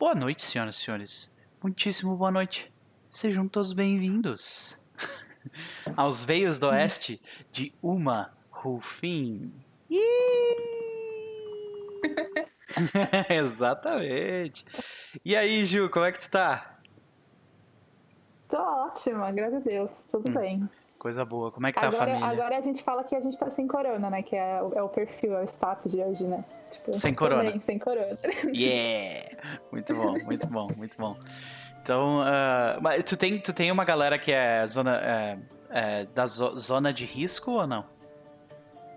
Boa noite, senhoras e senhores. Muitíssimo boa noite. Sejam todos bem-vindos aos Veios do Oeste de Uma Rufim. Exatamente. E aí, Ju, como é que tu tá? Tô ótima, graças a Deus, tudo Hum. bem. Coisa boa. Como é que tá a Agora, família? agora a gente fala que a gente tá sem corona, né? Que é, o- é o perfil, é o status de hoje, né? Tipo, Sem corona. bem, sem corona. Yeah! Muito bom, muito bom, muito bom. Então, ah, mas tu tem, tu tem uma galera que é zona é, é, da zo- zona de risco ou não?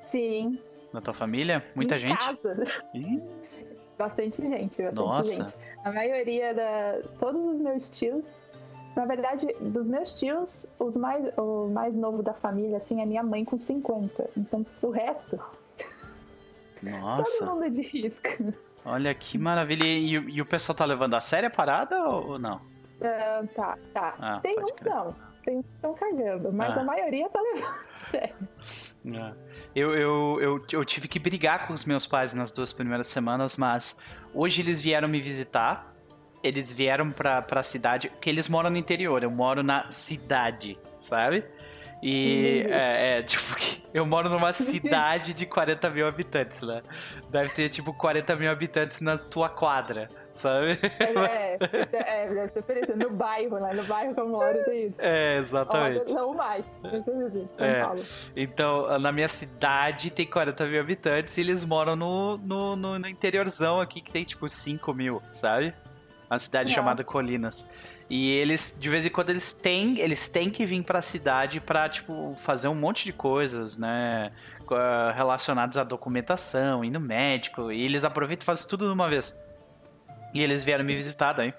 Sim. Na tua família? Muita em gente? Casa. Ih, Bastante gente, bastante Nossa. gente. A maioria da. Todos os meus tios. Na verdade, dos meus tios, os mais, o mais novo da família, assim, é minha mãe com 50. Então, o resto, nossa, todo mundo é de risco. olha que maravilha. E, e o pessoal tá levando a sério a parada ou, não? Ah, tá, tá. Ah, Tem uns crer. não. Tem uns que estão cagando, mas Ah. a maioria tá levando a sério. É. Eu, eu, eu, eu tive que brigar com os meus pais nas duas primeiras semanas, mas hoje eles vieram me visitar. Eles vieram pra, pra cidade, porque eles moram no interior, eu moro na cidade, sabe? E Entendi. é, é, tipo, eu moro numa cidade de 40 mil habitantes, né? Deve ter tipo 40 mil habitantes na tua quadra, sabe? É, é, é, deve ser por isso. No bairro, né? No bairro que eu moro, tem isso. É, exatamente. Ó, Não mais. São É. Paulo. Então, na minha cidade tem 40 mil habitantes e eles moram no, no, no, no interiorzão aqui que tem tipo 5 mil, sabe? Uma cidade Nossa. chamada Colinas. E eles, de vez em quando, eles têm, eles têm que vir pra cidade pra, tipo, fazer um monte de coisas, né? co- Relacionadas à documentação, ir no médico. E eles aproveitam e fazem tudo de uma vez. E eles vieram me visitar daí.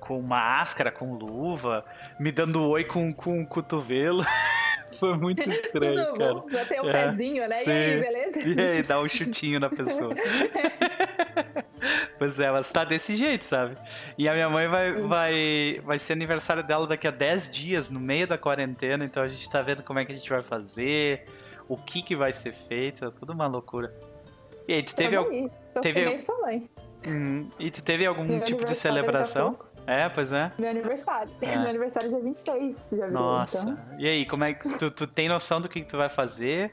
Com máscara, com luva, me dando oi com, com o cotovelo. Foi muito estranho, Tudo cara. bom? Tem o É, pezinho, né? sim. E aí, beleza? E aí, dá um chutinho na pessoa. pois é, mas tá desse jeito, sabe? E a minha mãe vai, vai, vai ser aniversário dela daqui a 10 dias, no meio da quarentena, então a gente tá vendo como é que a gente vai fazer, o que que vai ser feito, é tudo uma loucura. E aí, tu teve, al- teve-. Hum, e tu teve algum tipo de celebração? É, pois é. Meu aniversário. É. Meu aniversário é dia 26 de abril. Nossa. Então, E aí, como é que tu, tu tem noção do que, que tu vai fazer?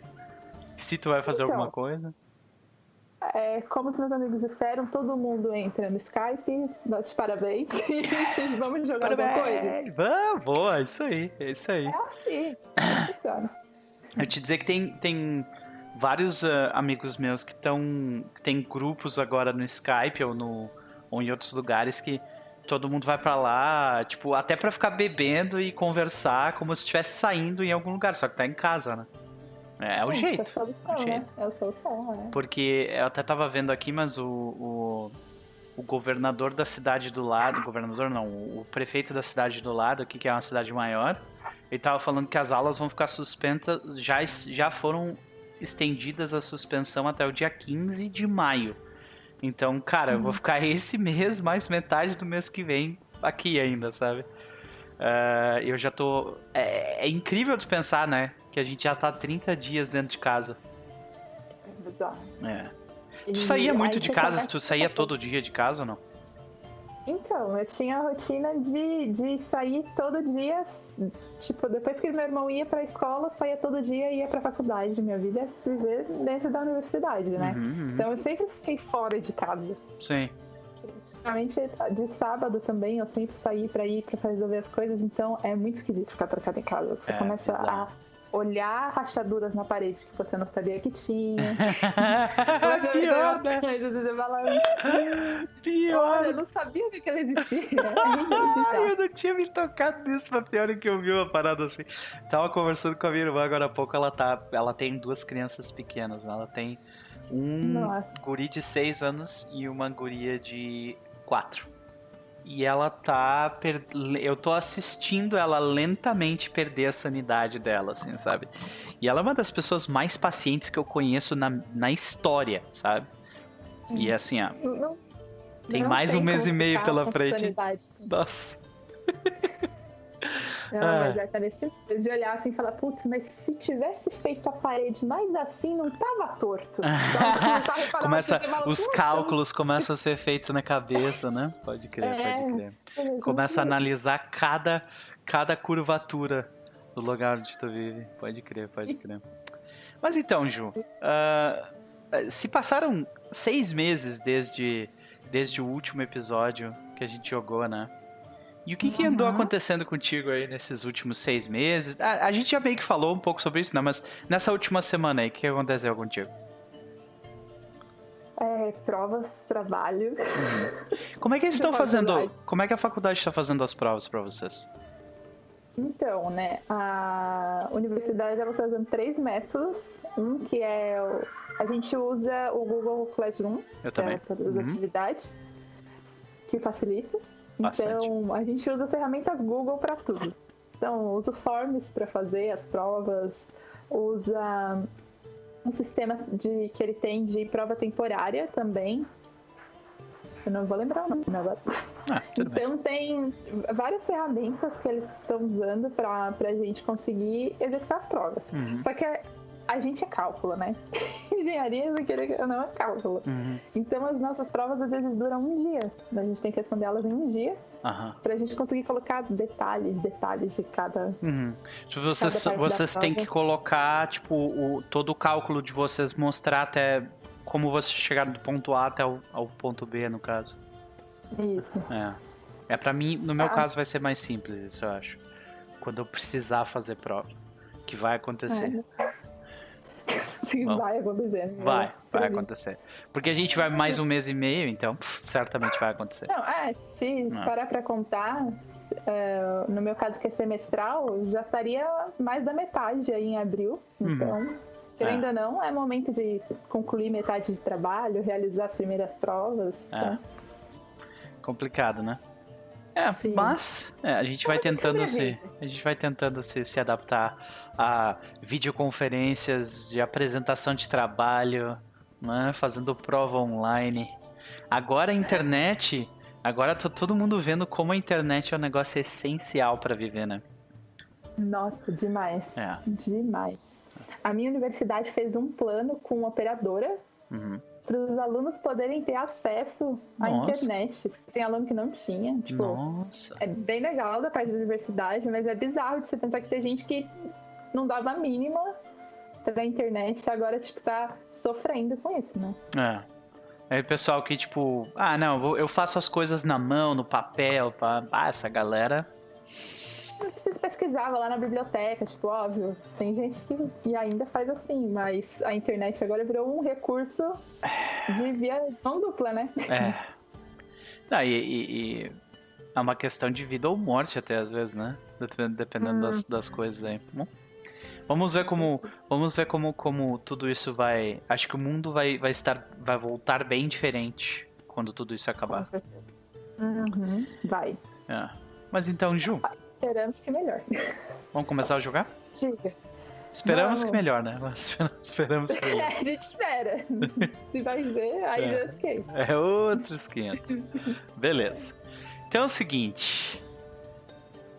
Se tu vai fazer Então, alguma coisa? é, como os meus amigos disseram, todo mundo entra no Skype, de parabéns e vamos jogar alguma coisa. Parabéns! Ah, boa, isso aí, é isso aí. É assim. funciona. Eu te dizer que tem, tem vários ah, amigos meus que estão. que tem grupos agora no Skype ou, no, ou em outros lugares que todo mundo vai pra lá, tipo, até pra ficar bebendo e conversar como se estivesse saindo em algum lugar, só que tá em casa, né? É, é o jeito. É a solução, é o né? jeito. É a solução, é. Porque eu até tava vendo aqui, mas o, o, o governador da cidade do lado, governador não, o prefeito da cidade do lado aqui, que é uma cidade maior, ele tava falando que as aulas vão ficar suspensas, já, já foram estendidas a suspensão até o dia 15 de maio. Então, cara, eu vou ficar esse mês, mais metade do mês que vem aqui ainda, sabe? Ah, eu já tô. É, é incrível de pensar, né? Que a gente já tá 30 dias dentro de casa. É bizarro. É. E Tu saía aí muito de casa? Tu saía todo dia de casa ou não? Então, eu tinha a rotina de, de sair todo dia. Tipo, depois que meu irmão ia pra escola, saía todo dia e ia pra faculdade. Minha vida é viver dentro da universidade, né? Uhum, uhum. Então eu sempre fiquei fora de casa. Sim. Principalmente de sábado também, eu sempre saí pra ir pra resolver as coisas, então é muito esquisito ficar trancado em casa. Você É, começa bizarro. a olhar rachaduras na parede que você não sabia que tinha. Pior, né? coisas, você fala, Pior. olha, eu não sabia que ela existia. Ai, eu não tinha me tocado nisso, mas pior é que eu vi uma parada assim. Tava conversando com a minha irmã agora há pouco, ela tá. Ela tem duas crianças pequenas, né? Ela tem um Nossa. guri de 6 anos e uma guria de 4. E ela tá. per- Eu tô assistindo ela lentamente perder a sanidade dela, assim, sabe? E ela é uma das pessoas mais pacientes que eu conheço na, na história, sabe? E assim, ó. Não- Tem mais um mês e meio pela frente. sanidade. Nossa. Não, Ah. mas é nesse nível de olhar assim e falar, putz, mas se tivesse feito a parede mais assim, não tava torto. Então, Começa, assim, falar, os "Putz, cálculos começam a ser feitos na cabeça, né? Pode crer, É. pode crer. eu- Começa a analisar cada, cada curvatura do lugar onde tu vive. Pode crer, pode crer. Mas então, Ju, ah, se passaram seis meses desde, desde o último episódio que a gente jogou, né? E o que, que andou Uhum. acontecendo contigo aí nesses últimos seis meses? A, a gente já meio que falou um pouco sobre isso, né? Mas nessa última semana aí, o que aconteceu contigo? É, provas, trabalho. Como é que eles estão fazendo? Como é que a faculdade está fazendo as provas para vocês? Então, né, a universidade ela está usando três métodos. Um que é a gente usa o Google Classroom para todas as Uhum. atividades, que facilita. Bastante. Então, a gente usa ferramentas Google para tudo. Então, usa o Forms para fazer as provas, usa um sistema de, que ele tem de prova temporária também. Eu não vou lembrar o nome agora. Ah, tudo bem. Então tem várias ferramentas que eles estão usando para a gente conseguir executar as provas. Uhum. Só que a, gente é cálculo, né? Engenharia não é cálculo. Uhum. Então as nossas provas às vezes duram um dia. A gente tem que responder elas em um dia Aham. para a gente conseguir colocar detalhes, detalhes de cada. Uhum. Tipo, vocês, Cada vocês têm que colocar, tipo, o, todo o cálculo de vocês mostrar até como vocês chegaram do ponto A até o, ao ponto B, no caso. Isso. É. É pra mim, no meu Ah. caso, vai ser mais simples, isso eu acho. Quando eu precisar fazer prova. Que vai acontecer. Sim, Bom. vai acontecer. Vai, vai mim. acontecer. Porque a gente vai mais um mês e meio, então pff, certamente vai acontecer. Não, é, se Ah. parar pra contar, é, no meu caso que é semestral, já estaria mais da metade aí em abril. Uhum. Então, querendo É. ou não, é momento de concluir metade de trabalho, realizar as primeiras provas. É. Então, Complicado, né? É, Sim. mas é, a gente vai que tentando se, a gente vai tentando se, se adaptar a videoconferências de apresentação de trabalho, né? fazendo prova online. Agora a internet, agora tá todo mundo vendo como a internet é um negócio essencial para viver, né? Nossa, demais. É. Demais. A minha universidade fez um plano com operadora Uhum. Para os alunos poderem ter acesso à Nossa. internet. Tem aluno que não tinha. Tipo, Nossa. É bem legal da parte da universidade, mas é bizarro de você pensar que tem gente que não dava a mínima pra internet agora, tipo, tá sofrendo com isso, né? É. Aí o pessoal que, tipo, ah, não, eu faço as coisas na mão, no papel, pá. Ah, essa galera. Não precisa pesquisar, vai lá na biblioteca, tipo, óbvio, tem gente que e ainda faz assim, mas a internet agora virou um recurso de via mão dupla, né? É. Ah, e, e- e é uma questão de vida ou morte até às vezes, né? Dep- Dependendo das, das coisas aí. Bom, vamos ver como vamos ver como, como tudo isso vai. Acho que o mundo vai, vai estar vai voltar bem diferente quando tudo isso acabar. Uhum, vai. É. Mas então, Ju, Esperamos que melhor. vamos começar a jogar? Diga. Esperamos Vamos. que melhor, né? Esperamos que melhor. a gente espera. Se vai ver, aí É. já fiquei. É outros 500. Beleza. Então é o seguinte.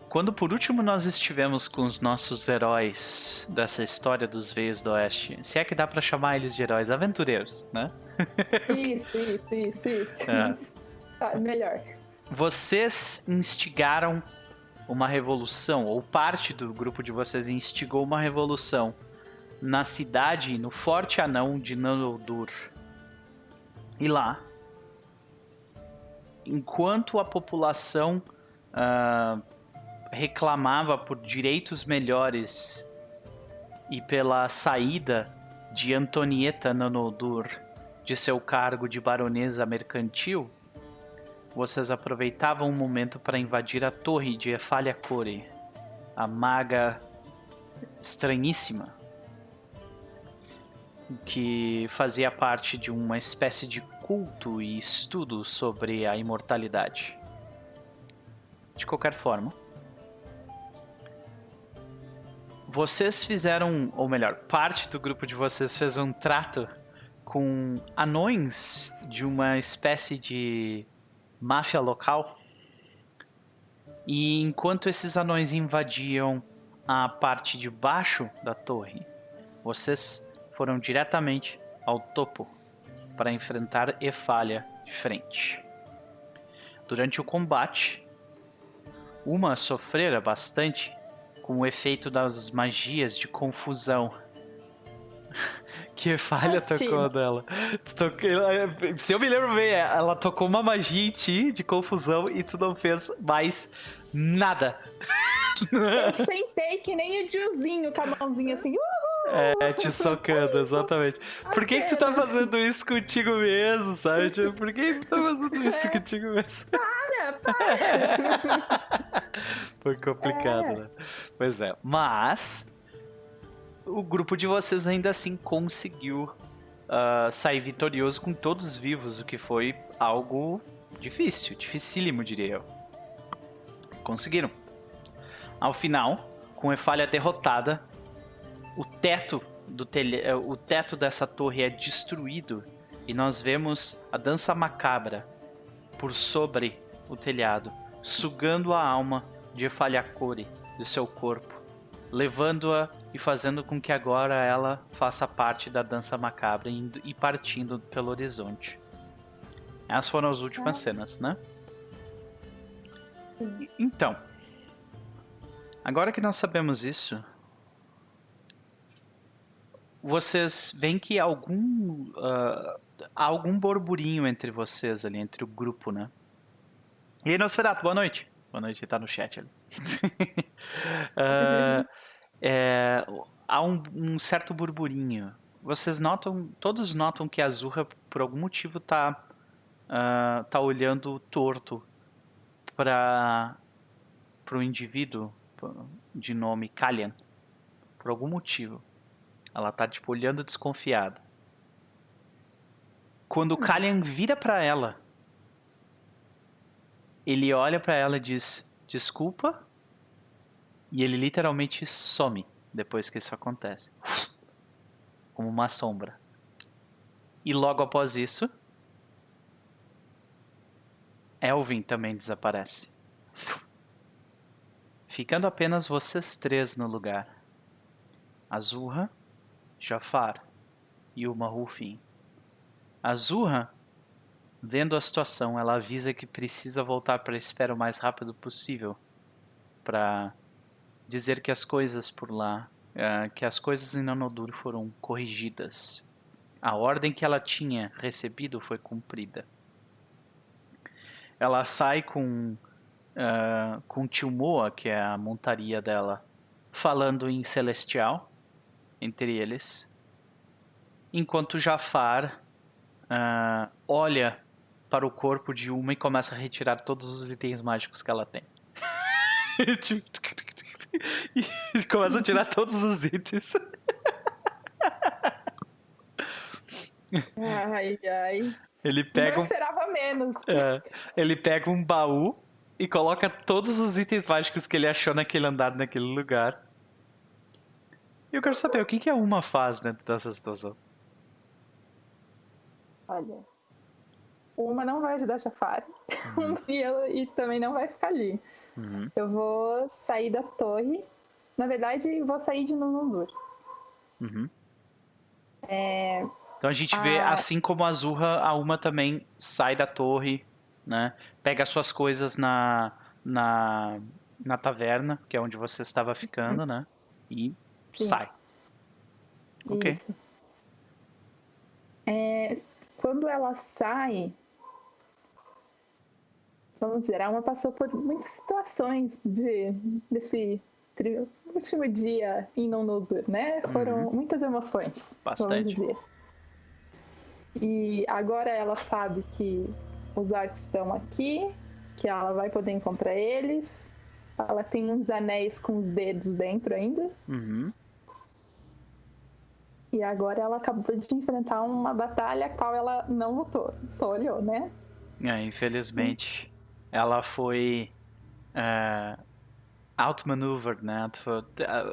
Quando por último nós estivemos com os nossos heróis dessa história dos Veios do Oeste, se é que dá pra chamar eles de heróis, aventureiros, né? Isso, isso, isso, isso. É. Tá, melhor. Vocês instigaram uma revolução, ou parte do grupo de vocês instigou uma revolução na cidade, no Forte Anão de Nanoldur. E lá, enquanto a população ah, reclamava por direitos melhores e pela saída de Antonieta Nanoldur de seu cargo de baronesa mercantil, vocês aproveitavam o momento para invadir a torre de Efalia Core, a maga estranhíssima, que fazia parte de uma espécie de culto e estudo sobre a imortalidade. De qualquer forma, vocês fizeram, ou melhor, parte do grupo de vocês fez um trato com anões de uma espécie de máfia local E enquanto esses anões invadiam a parte de baixo da torre, vocês foram diretamente ao topo para enfrentar Efalha de frente. Durante o combate, uma sofrera bastante com o efeito das magias de confusão que falha tocou dela. Se eu me lembro bem, ela tocou uma magia em ti de confusão e tu não fez mais nada. Eu sentei que nem o Diozinho com a mãozinha assim. Uhul! É, te socando, exatamente. Por que, que tu tá fazendo isso contigo mesmo, sabe? Tipo, por que, que tu tá fazendo isso é. contigo mesmo? Para, para! Foi complicado, é. né? Pois é. Mas o grupo de vocês ainda assim conseguiu uh, sair vitorioso com todos vivos, o que foi algo difícil, dificílimo, diria eu. Conseguiram. Ao final, com a falha derrotada, o teto do telha... Eh, o teto dessa torre é destruído e nós vemos a dança macabra por sobre o telhado, sugando a alma de Efalhacore do seu corpo, levando-a e fazendo com que agora ela faça parte da dança macabra indo, e partindo pelo horizonte. Essas foram as últimas é. cenas, né? Então, agora que nós sabemos isso, vocês veem que algum uh, há algum burburinho entre vocês ali, entre o grupo, né? E aí, Nosferatu, boa noite. Boa noite, ele tá no chat ali. uh, é, há um, um, certo burburinho. Vocês notam, todos notam que a Zurra, por algum motivo, tá, uh, tá olhando torto para o indivíduo de nome Kalian. Por algum motivo. Ela tá, tipo, olhando desconfiada. Quando o. Kalian vira para ela, ele olha para ela e diz: Desculpa, e ele literalmente some depois que isso acontece. Como uma sombra. E logo após isso, Elvin também desaparece. Ficando apenas vocês três no lugar. Azurra, Jafar e uma Rufin. Azurra, vendo a situação, ela avisa que precisa voltar para a espera o mais rápido possível para dizer que as coisas por lá, uh, que as coisas em Nanoduro foram corrigidas. A ordem que ela tinha recebido foi cumprida. Ela sai com uh, com Tilmoa, que é a montaria dela, falando em celestial entre eles, enquanto Jafar uh, olha para o corpo de uma e começa a retirar todos os itens mágicos que ela tem. e começa a tirar todos os itens. Ai, ai. Ele pega. Não esperava menos. É, ele pega um baú e coloca todos os itens mágicos que ele achou naquele andar, naquele lugar. E eu quero saber o que, que a Uma faz dentro dessa situação. Olha. Uma não vai ajudar a Jafar. Uhum. e, ela, e também não vai ficar ali. Uhum. Eu vou sair da torre. Na verdade, vou sair de Nunundur. Uhum. É, então a gente a... vê, assim como a Azurra, a Uma também sai da torre, né? Pega suas coisas na, na, na taverna, que é onde você estava ficando, uhum. né? E Sim. sai. Ok. É, quando ela sai, vamos dizer, a Alma passou por muitas situações de, desse último dia em Nonudur, né? Foram uhum. muitas emoções, Bastante. vamos dizer. E agora ela sabe que os arcos estão aqui, que ela vai poder encontrar eles. Ela tem uns anéis com os dedos dentro ainda. Uhum. E agora ela acabou de enfrentar uma batalha a qual ela não lutou, só olhou, né? É, infelizmente ela foi uh, outmaneuvered, né?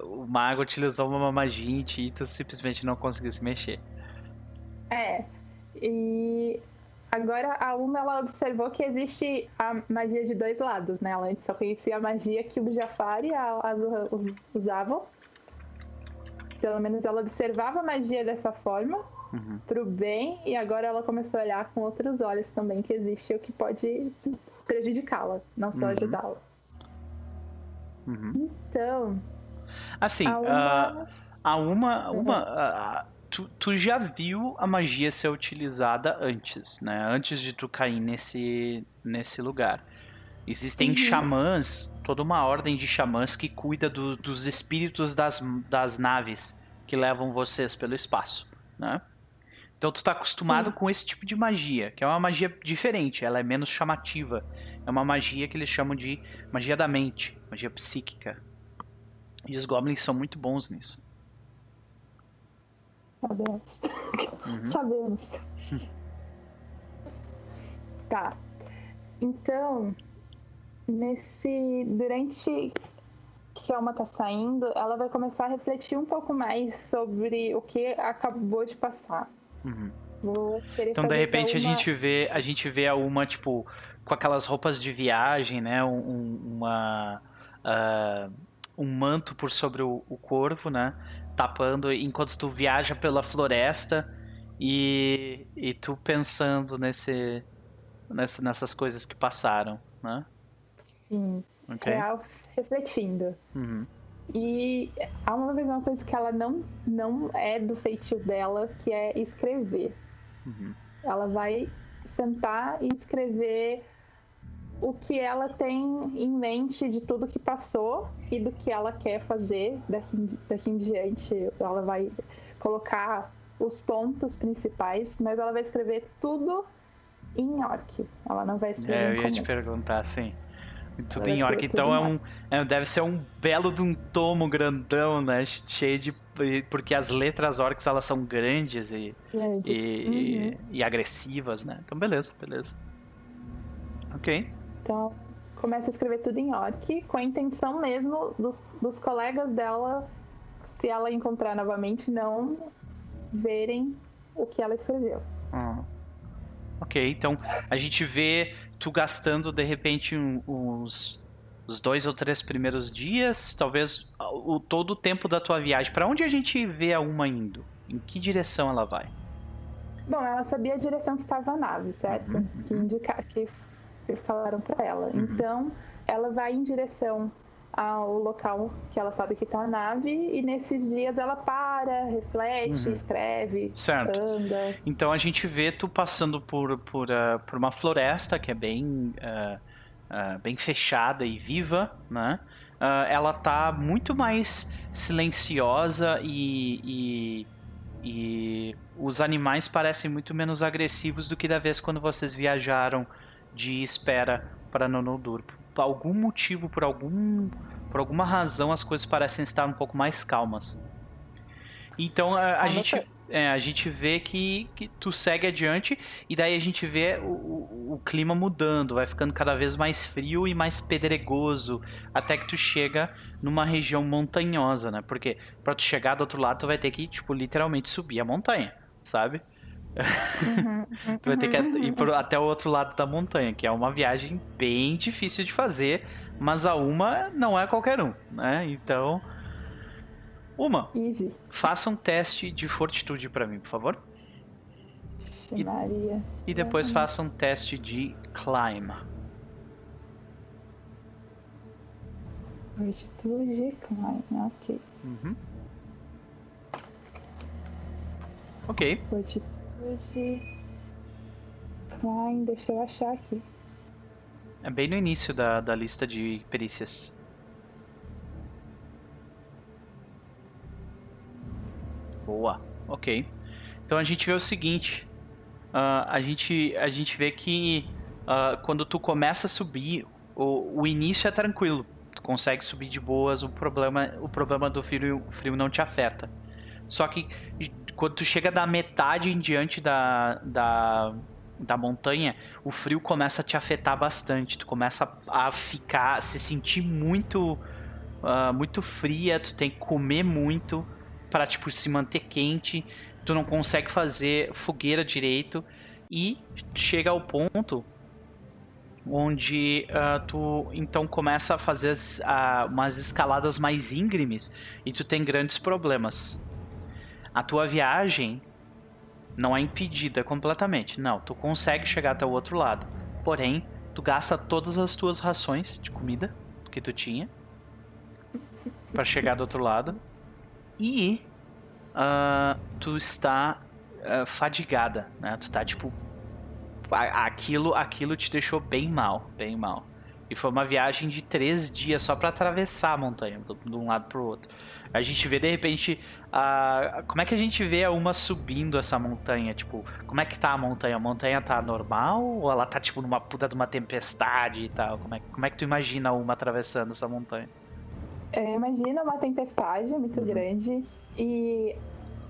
O mago utilizou uma magia e tu simplesmente não conseguiu se mexer. É. E agora a Uma ela observou que existe a magia de dois lados, né? Ela antes só conhecia a magia que o Jafar e a Azura usavam. Pelo menos ela observava a magia dessa forma, Uhum. pro bem, e agora ela começou a olhar com outros olhos também que existe o que pode prejudicá-la, não só Uhum. ajudá-la. Uhum. Então, Assim, a ah, Uma. a uma, Uhum. uma ah, tu, tu já viu a magia ser utilizada antes, né? Antes de tu cair nesse, nesse lugar. Existem Uhum. xamãs, toda uma ordem de xamãs que cuida do- dos espíritos das, das naves que levam vocês pelo espaço, né? Então tu tá acostumado Sim. com esse tipo de magia, que é uma magia diferente, ela é menos chamativa. É uma magia que eles chamam de magia da mente, magia psíquica. E os goblins são muito bons nisso. Sabemos. Uhum. Sabemos. tá. Então, nesse. Durante que a Alma tá saindo, ela vai começar a refletir um pouco mais sobre o que acabou de passar. Uhum. Então, de repente, a gente vê a gente vê a uma, tipo, com aquelas roupas de viagem, né? Um, um- uma, ah, um manto por sobre o, o corpo, né? Tapando enquanto tu viaja pela floresta e, e tu pensando nesse, nessa- nessas coisas que passaram, né? Sim, Ok? real, refletindo. Uhum. E há uma vez uma coisa que ela não, não é do feitio dela, que é escrever. Uhum. Ela vai sentar e escrever o que ela tem em mente de tudo que passou e do que ela quer fazer daqui, daqui em diante. Ela vai colocar os pontos principais, mas ela vai escrever tudo em orc. Ela não vai escrever É, eu em ia te perguntar, sim. Tudo em orc, então é um, é, deve ser um belo de um tomo grandão, né? Cheio de. Porque as letras orcs elas são grandes e, Gente, e, uhum. e- e agressivas, né? Então, beleza, beleza. Ok. Então, começa a escrever tudo em orc, com a intenção mesmo dos, dos colegas dela, se ela encontrar novamente, não verem o que ela escreveu. Ah. Ok, então a gente vê tu gastando de repente um- uns os dois ou três primeiros dias, talvez o todo o tempo da tua viagem. Pra onde a gente vê a uma indo? Em que direção ela vai? Bom, ela sabia a direção que estava a nave, certo? Uhum, Que, indica, que falaram para ela. Uhum. Então, ela vai em direção ao local que ela sabe que está a nave e nesses dias ela para, reflete, Uhum. escreve, Certo. anda. Então a gente vê tu passando por, por, ah, por uma floresta que é bem, ah, ah, bem fechada e viva, né? Ela tá muito mais silenciosa e, e, e os animais parecem muito menos agressivos do que da vez quando vocês viajaram de espera para Nonoldur. Por algum motivo, por algum por alguma razão, as coisas parecem estar um pouco mais calmas. Então a, a Calma, gente tá. é, a gente vê que, que tu segue adiante e daí a gente vê o, o, o clima mudando, vai ficando cada vez mais frio e mais pedregoso, até que tu chega numa região montanhosa, né? Porque pra tu chegar do outro lado, tu vai ter que, tipo, literalmente subir a montanha, sabe? Uhum, uhum, Tu vai ter que uhum, ir pro- até o outro lado da montanha, que é uma viagem bem difícil de fazer, mas a uma não é qualquer um, né? Então, uma, Easy. faça um teste de fortitude pra mim, por favor. Maria. E depois Uhum. faça um teste de climb. Virtude, Klein, ok. Uhum. Ok. Fortitude. Klein, deixa eu achar aqui. É bem no início da, da lista de perícias. Boa. Ok. Então a gente vê o seguinte. ah, a, gente, a gente vê que ah, quando tu começa a subir, o, o início é tranquilo. Tu consegue subir de boas, o problema, o problema do frio, frio não te afeta. Só que quando tu chega da metade em diante da, da, da montanha, o frio começa a te afetar bastante. Tu começa a ficar, se sentir muito, ah, muito fria. Tu tem que comer muito para tipo se manter quente. Tu não consegue fazer fogueira direito e chega ao ponto onde uh, tu então começa a fazer as, uh, umas escaladas mais íngremes e tu tem grandes problemas. A tua viagem não é impedida completamente, não, tu consegue chegar até o outro lado. Porém, tu gasta todas as tuas rações de comida que tu tinha para chegar do outro lado e uh, tu está fadigada, né? Tu tá tipo aquilo, aquilo te deixou bem mal, bem mal. E foi uma viagem de três dias só para atravessar a montanha, de um lado pro outro. A gente vê de repente. A... Como é que a gente vê a uma subindo essa montanha? Tipo, como é que tá a montanha? A montanha tá normal? Ou ela tá tipo numa puta de uma tempestade e tal? Como é, como é que tu imagina uma atravessando essa montanha? É, imagina uma tempestade muito uhum. grande e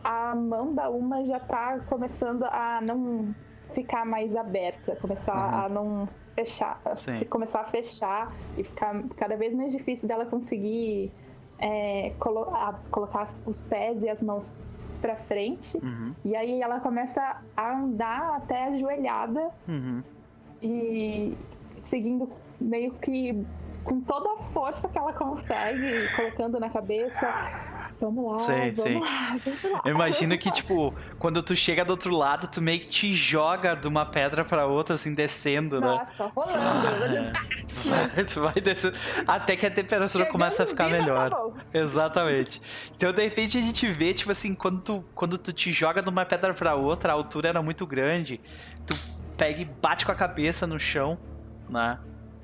a mão da uma já tá começando a não ficar mais aberta, começar uhum. a não fechar, Sim. começar a fechar e ficar cada vez mais difícil dela conseguir é, colo colocar os pés e as mãos para frente. Uhum. E aí ela começa a andar até ajoelhada uhum. e seguindo meio que com toda a força que ela consegue, colocando na cabeça vamos lá, sim, vamos sim. lá, vamos lá. Eu imagino que, tipo, quando tu chega do outro lado, tu meio que te joga de uma pedra pra outra, assim, descendo, né? Nossa, tá rolando. Ah, tu vai descendo até que a temperatura Chegando começa a ficar melhor. Tá Exatamente. Então, de repente, a gente vê, tipo assim, quando tu, quando tu te joga de uma pedra pra outra, a altura era muito grande, tu pega e bate com a cabeça no chão, né?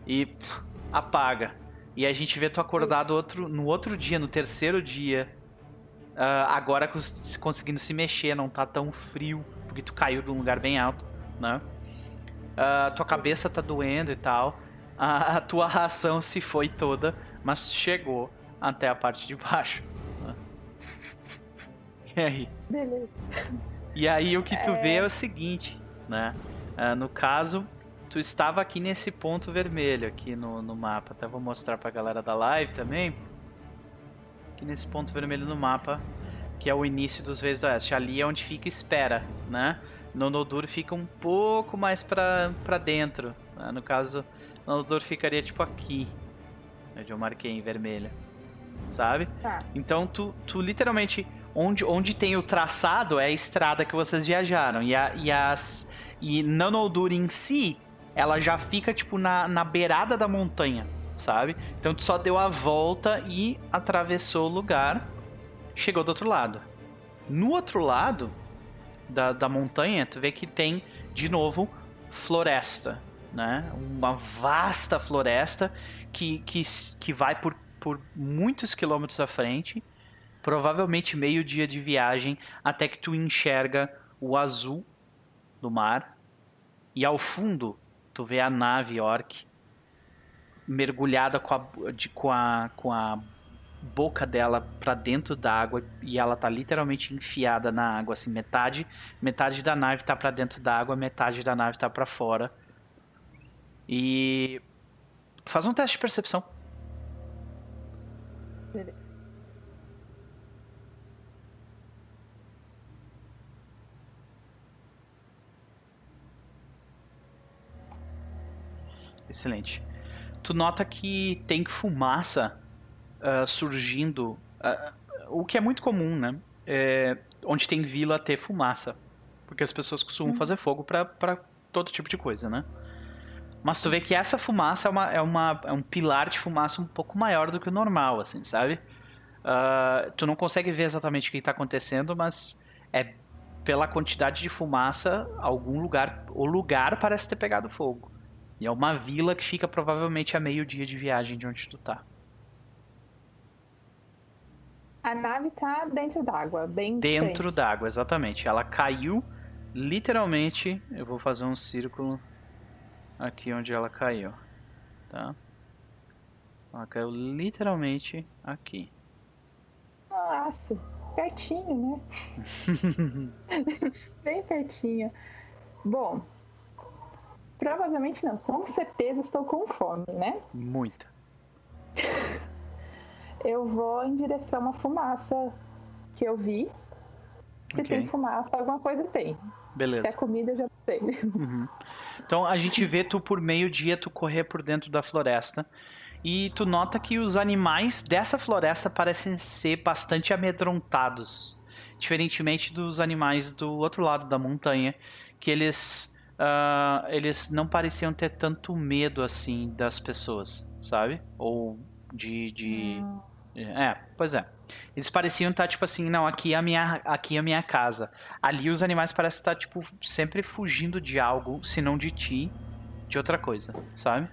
E pff, apaga. E a gente vê tu acordado outro, no outro dia, no terceiro dia, Uh, agora conseguindo se mexer, não tá tão frio, porque tu caiu de um lugar bem alto, né? Uh, tua cabeça tá doendo e tal. A, a, tua ração se foi toda, mas chegou até a parte de baixo. Né? E aí? Beleza. E aí o que tu é... vê é o seguinte, né? Uh, no caso, tu estava aqui nesse ponto vermelho aqui no, no mapa. Até vou mostrar pra galera da live também aqui nesse ponto vermelho no mapa, que é o início dos Vezes do Oeste. Ali é onde fica espera, né? Nonodur fica um pouco mais pra, pra dentro. Né? No caso, Nonodur ficaria tipo aqui, onde eu marquei em vermelho. Sabe? Tá. Então tu, tu literalmente. Onde, onde tem o traçado é a estrada que vocês viajaram. E, a, e as. E Nanoldur em si, ela já fica tipo na, na beirada da montanha sabe? Então tu só deu a volta e atravessou o lugar, chegou do outro lado. No outro lado da, da montanha, tu vê que tem de novo floresta, né? Uma vasta floresta que, que, que vai por, por muitos quilômetros à frente, provavelmente meio dia de viagem, até que tu enxerga o azul do mar e ao fundo tu vê a nave Orc mergulhada com a, de, com a, com a boca dela para dentro da água e ela tá literalmente enfiada na água, assim, metade, metade da nave tá para dentro da água, metade da nave tá para fora. E faz um teste de percepção. Excelente tu nota que tem fumaça uh, surgindo, uh, o que é muito comum, né? É, onde tem vila ter fumaça, porque as pessoas costumam uhum. fazer fogo para todo tipo de coisa, né? Mas tu vê que essa fumaça é, uma, é, uma, é um pilar de fumaça um pouco maior do que o normal, assim, sabe? Uh, tu não consegue ver exatamente o que está acontecendo, mas é pela quantidade de fumaça, algum lugar, o lugar parece ter pegado fogo. E é uma vila que fica provavelmente a meio dia de viagem de onde tu tá. A nave tá dentro d'água, bem Dentro d'água, exatamente. Ela caiu literalmente. Eu vou fazer um círculo aqui onde ela caiu. Tá? Ela caiu literalmente aqui. Nossa, pertinho, né? bem pertinho. Bom, Provavelmente não, com certeza estou com fome, né? Muita. eu vou em direção à fumaça que eu vi. Se Ok. tem fumaça, alguma coisa tem. Se Beleza. é comida, eu já sei. Uhum. Então a gente vê tu por meio-dia tu correr por dentro da floresta e tu nota que os animais dessa floresta parecem ser bastante amedrontados, diferentemente dos animais do outro lado da montanha, que eles ah, eles não pareciam ter tanto medo assim das pessoas, sabe? Ou de, de Hum, é, pois é. Eles pareciam estar tipo assim, não, aqui é a minha, aqui é a minha casa. Ali os animais parecem estar tipo sempre fugindo de algo, se não de ti, de outra coisa, sabe?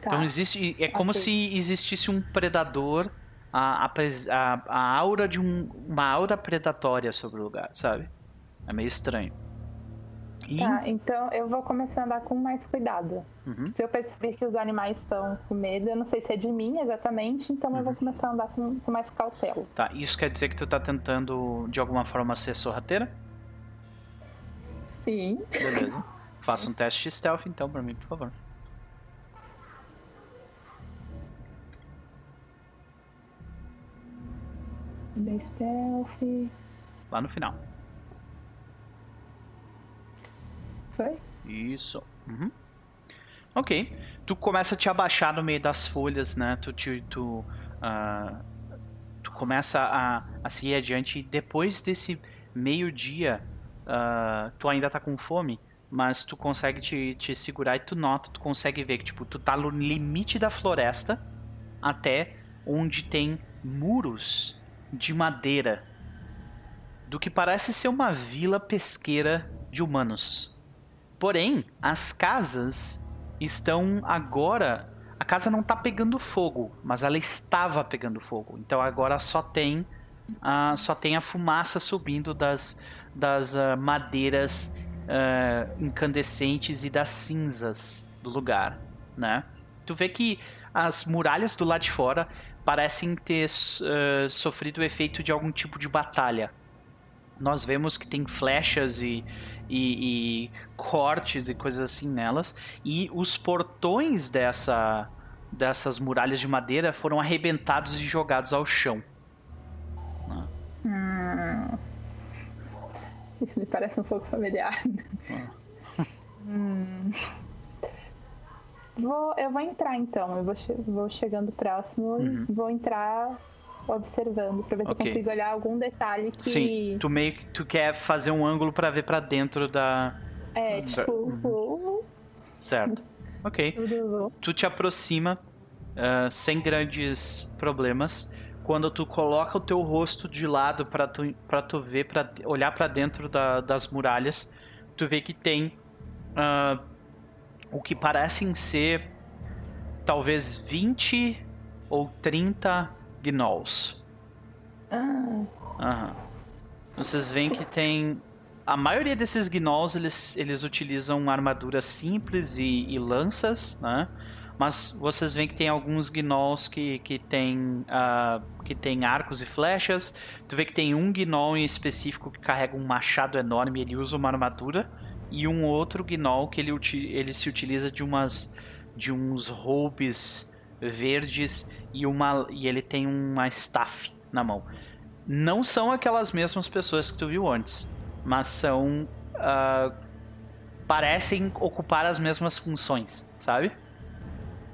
tá. Então existe, é como Ok. se existisse um predador, a, a, a aura de um, uma aura predatória sobre o lugar, sabe? É meio estranho. Tá, então eu vou começar a andar com mais cuidado. Uhum. Se eu perceber que os animais estão com medo, eu não sei se é de mim exatamente, então Uhum. eu vou começar a andar com, com mais cautela. Tá, isso quer dizer que tu tá tentando de alguma forma ser sorrateira? Sim. Beleza. Faça um teste de stealth então pra mim, por favor. Stealth. Lá no final. Foi? Isso. Uhum. Ok. Tu começa a te abaixar no meio das folhas, né? Tu, te, tu, ah, tu começa a, a seguir adiante. E depois desse meio-dia, ah, tu ainda tá com fome, mas tu consegue te, te segurar e tu nota, tu consegue ver que tipo, tu tá no limite da floresta até onde tem muros de madeira do que parece ser uma vila pesqueira de humanos. Porém, as casas estão agora. A casa não está pegando fogo, mas ela estava pegando fogo. Então agora só tem a, só tem a fumaça subindo das, das ah, madeiras ah, incandescentes e das cinzas do lugar, né? Tu vê que as muralhas do lado de fora parecem ter ah, sofrido o efeito de algum tipo de batalha. Nós vemos que tem flechas e, e, e cortes e coisas assim nelas. E os portões dessa, dessas muralhas de madeira foram arrebentados e jogados ao chão. Hum. Isso me parece um pouco familiar. Hum. Vou, eu vou entrar então. Eu vou, che- vou chegando próximo Uhum. e vou entrar observando pra ver se Ok. eu consigo olhar algum detalhe que. Sim, tu meio que tu quer fazer um ângulo pra ver pra dentro da. É, tipo, Uhum. Certo. Ok. Tu te aproxima ah, sem grandes problemas. Quando tu coloca o teu rosto de lado pra tu, pra tu ver, pra olhar pra dentro da- das muralhas, tu vê que tem ah, o que parecem ser talvez 20 ou 30 gnolls. Ah, Aham. Vocês veem que tem. A maioria desses gnolls eles, eles utilizam armaduras simples e, e lanças, né? Mas vocês veem que tem alguns gnolls que, que tem ah, que tem arcos e flechas. Tu vê que tem um gnoll em específico que carrega um machado enorme e ele usa uma armadura. E um outro gnoll que ele, ele se utiliza de umas de uns roubes verdes e uma e ele tem uma staff na mão não são aquelas mesmas pessoas que tu viu antes, mas são. ah, parecem ocupar as mesmas funções, sabe?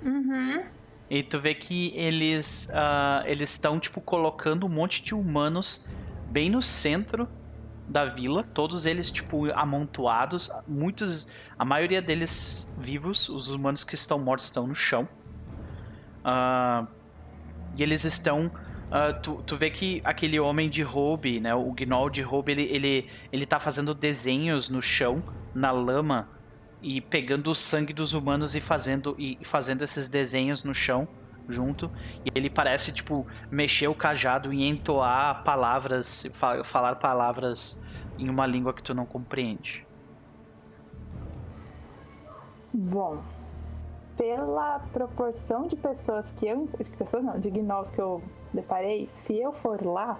uhum. E tu vê que eles ah, eles estão tipo colocando um monte de humanos bem no centro da vila, todos eles tipo amontoados, muitos, a maioria deles vivos, os humanos que estão mortos estão no chão. Ah, e eles estão ah, tu, tu vê que aquele homem de Robe, né, o Gnoll de Robe, ele, ele, ele tá fazendo desenhos no chão, na lama, e pegando o sangue dos humanos e fazendo, e fazendo esses desenhos no chão junto. E ele parece, tipo, mexer o cajado e entoar palavras, fa- falar palavras em uma língua que tu não compreende. Bom, pela proporção de pessoas que eu. De pessoas não, de gnolls que eu deparei, se eu for lá,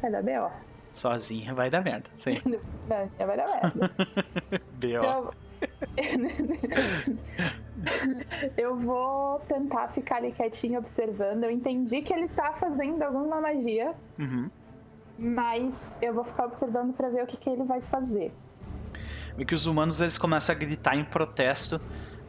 vai dar B.O. Sozinha vai dar merda. Sim. Não, vai dar merda. B.O. Então, eu vou tentar ficar ali quietinho observando. Eu entendi que ele tá fazendo alguma magia. Uhum. Mas eu vou ficar observando para ver o que, que ele vai fazer. E que os humanos eles começam a gritar em protesto,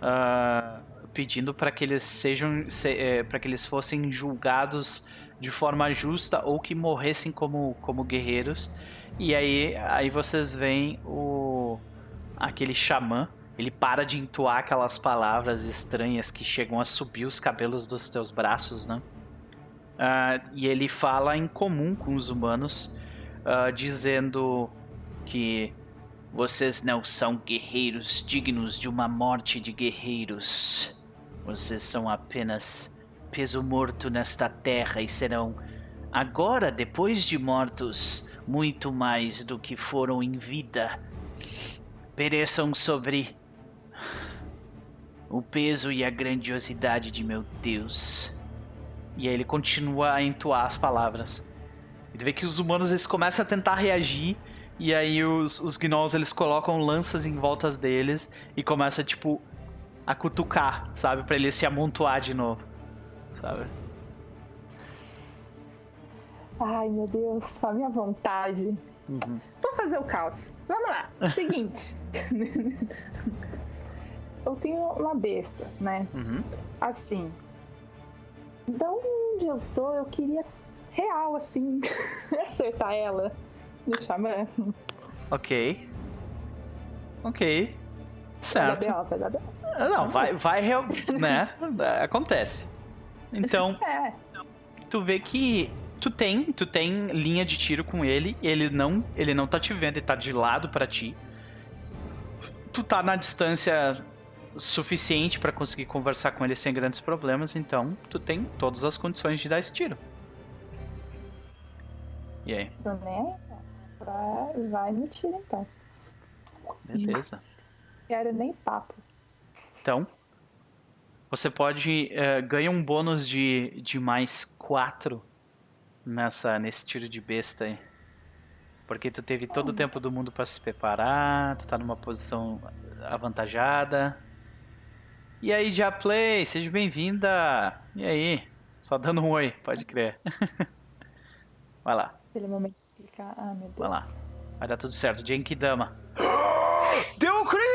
uh, pedindo para que eles sejam, se, é, para que eles fossem julgados de forma justa ou que morressem como, como guerreiros. E aí, aí vocês veem o aquele xamã, ele para de entoar aquelas palavras estranhas que chegam a subir os cabelos dos teus braços, né? Uh, e ele fala em comum com os humanos, uh, dizendo que vocês não são guerreiros dignos de uma morte de guerreiros. Vocês são apenas peso morto nesta terra e serão, agora, depois de mortos, muito mais do que foram em vida. Pereçam sobre o peso e a grandiosidade de meu Deus. E aí ele continua a entoar as palavras. E tu vê que os humanos eles começam a tentar reagir e aí os, os gnolls eles colocam lanças em voltas deles e começa tipo a cutucar, sabe, para ele se amontoar de novo, sabe? Ai meu Deus, a minha vontade. Uhum. Vou fazer o caos. Vamos lá. Seguinte. eu tenho uma besta, né? Uhum. Assim. Da onde eu tô, eu queria real, assim, acertar ela do xamã. Ok. Ok. Certo. Vai dar ah, Não, vai, vai né? Acontece. Então, é. tu vê que tu tem, tu tem linha de tiro com ele, ele não, ele não tá te vendo, ele tá de lado para ti. Tu tá na distância suficiente para conseguir conversar com ele sem grandes problemas, então tu tem todas as condições de dar esse tiro. E aí? Tô nem Vai no tiro então. Beleza. Quero nem papo. Então, você pode uh, ganha um bônus de, de mais 4 nessa, nesse tiro de besta aí. Porque tu teve todo o tempo do mundo para se preparar, tu tá numa posição avantajada. E aí, já play, seja bem-vinda. E aí? Só dando um oi, pode crer. Vai lá. Aquele momento de explicar. Ah, meu Deus. Vai lá. Vai dar tudo certo. Genkidama. Deu um crítico!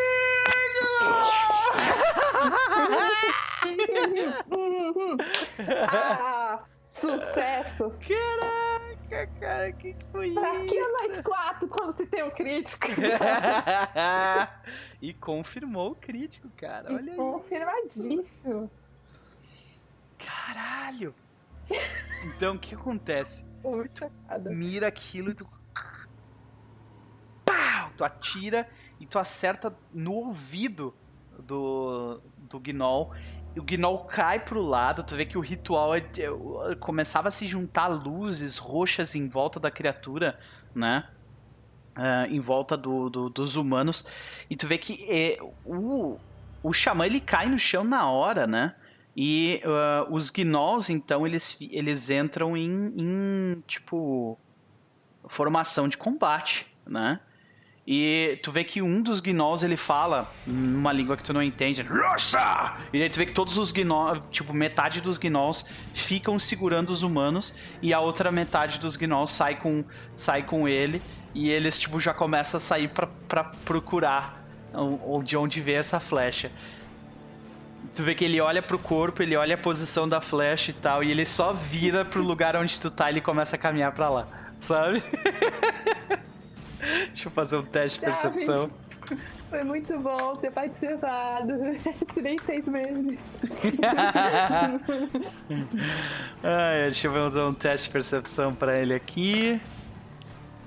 ah, sucesso! Caraca, cara, que que foi pra isso? Pra que é mais quatro quando se tem um crítico? e confirmou o crítico, cara. Olha Confirmadíssimo. Isso. Caralho! Então, o que acontece? Muito tu mira aquilo e tu. Pau! Tu atira e tu acerta no ouvido do, do Gnoll. E o Gnoll cai pro lado, tu vê que o ritual é, é, começava a se juntar luzes roxas em volta da criatura, né? Uh, em volta do, do, dos humanos. E tu vê que é, o, o xamã ele cai no chão na hora, né? E uh, os gnolls, então, eles, eles entram em, em, tipo, formação de combate, né? E tu vê que um dos gnolls, ele fala numa língua que tu não entende. Nossa! E aí tu vê que todos os gnolls, tipo, metade dos gnolls ficam segurando os humanos e a outra metade dos gnolls sai com, sai com ele e eles, tipo, já começam a sair para procurar de onde vê essa flecha. Tu vê que ele olha pro corpo, ele olha a posição da flecha e tal, e ele só vira pro lugar onde tu tá e ele começa a caminhar pra lá, sabe? Deixa eu fazer um teste de percepção. Foi muito bom ter participado. Tirei seis meses. Ai, deixa eu fazer um teste de percepção pra ele aqui.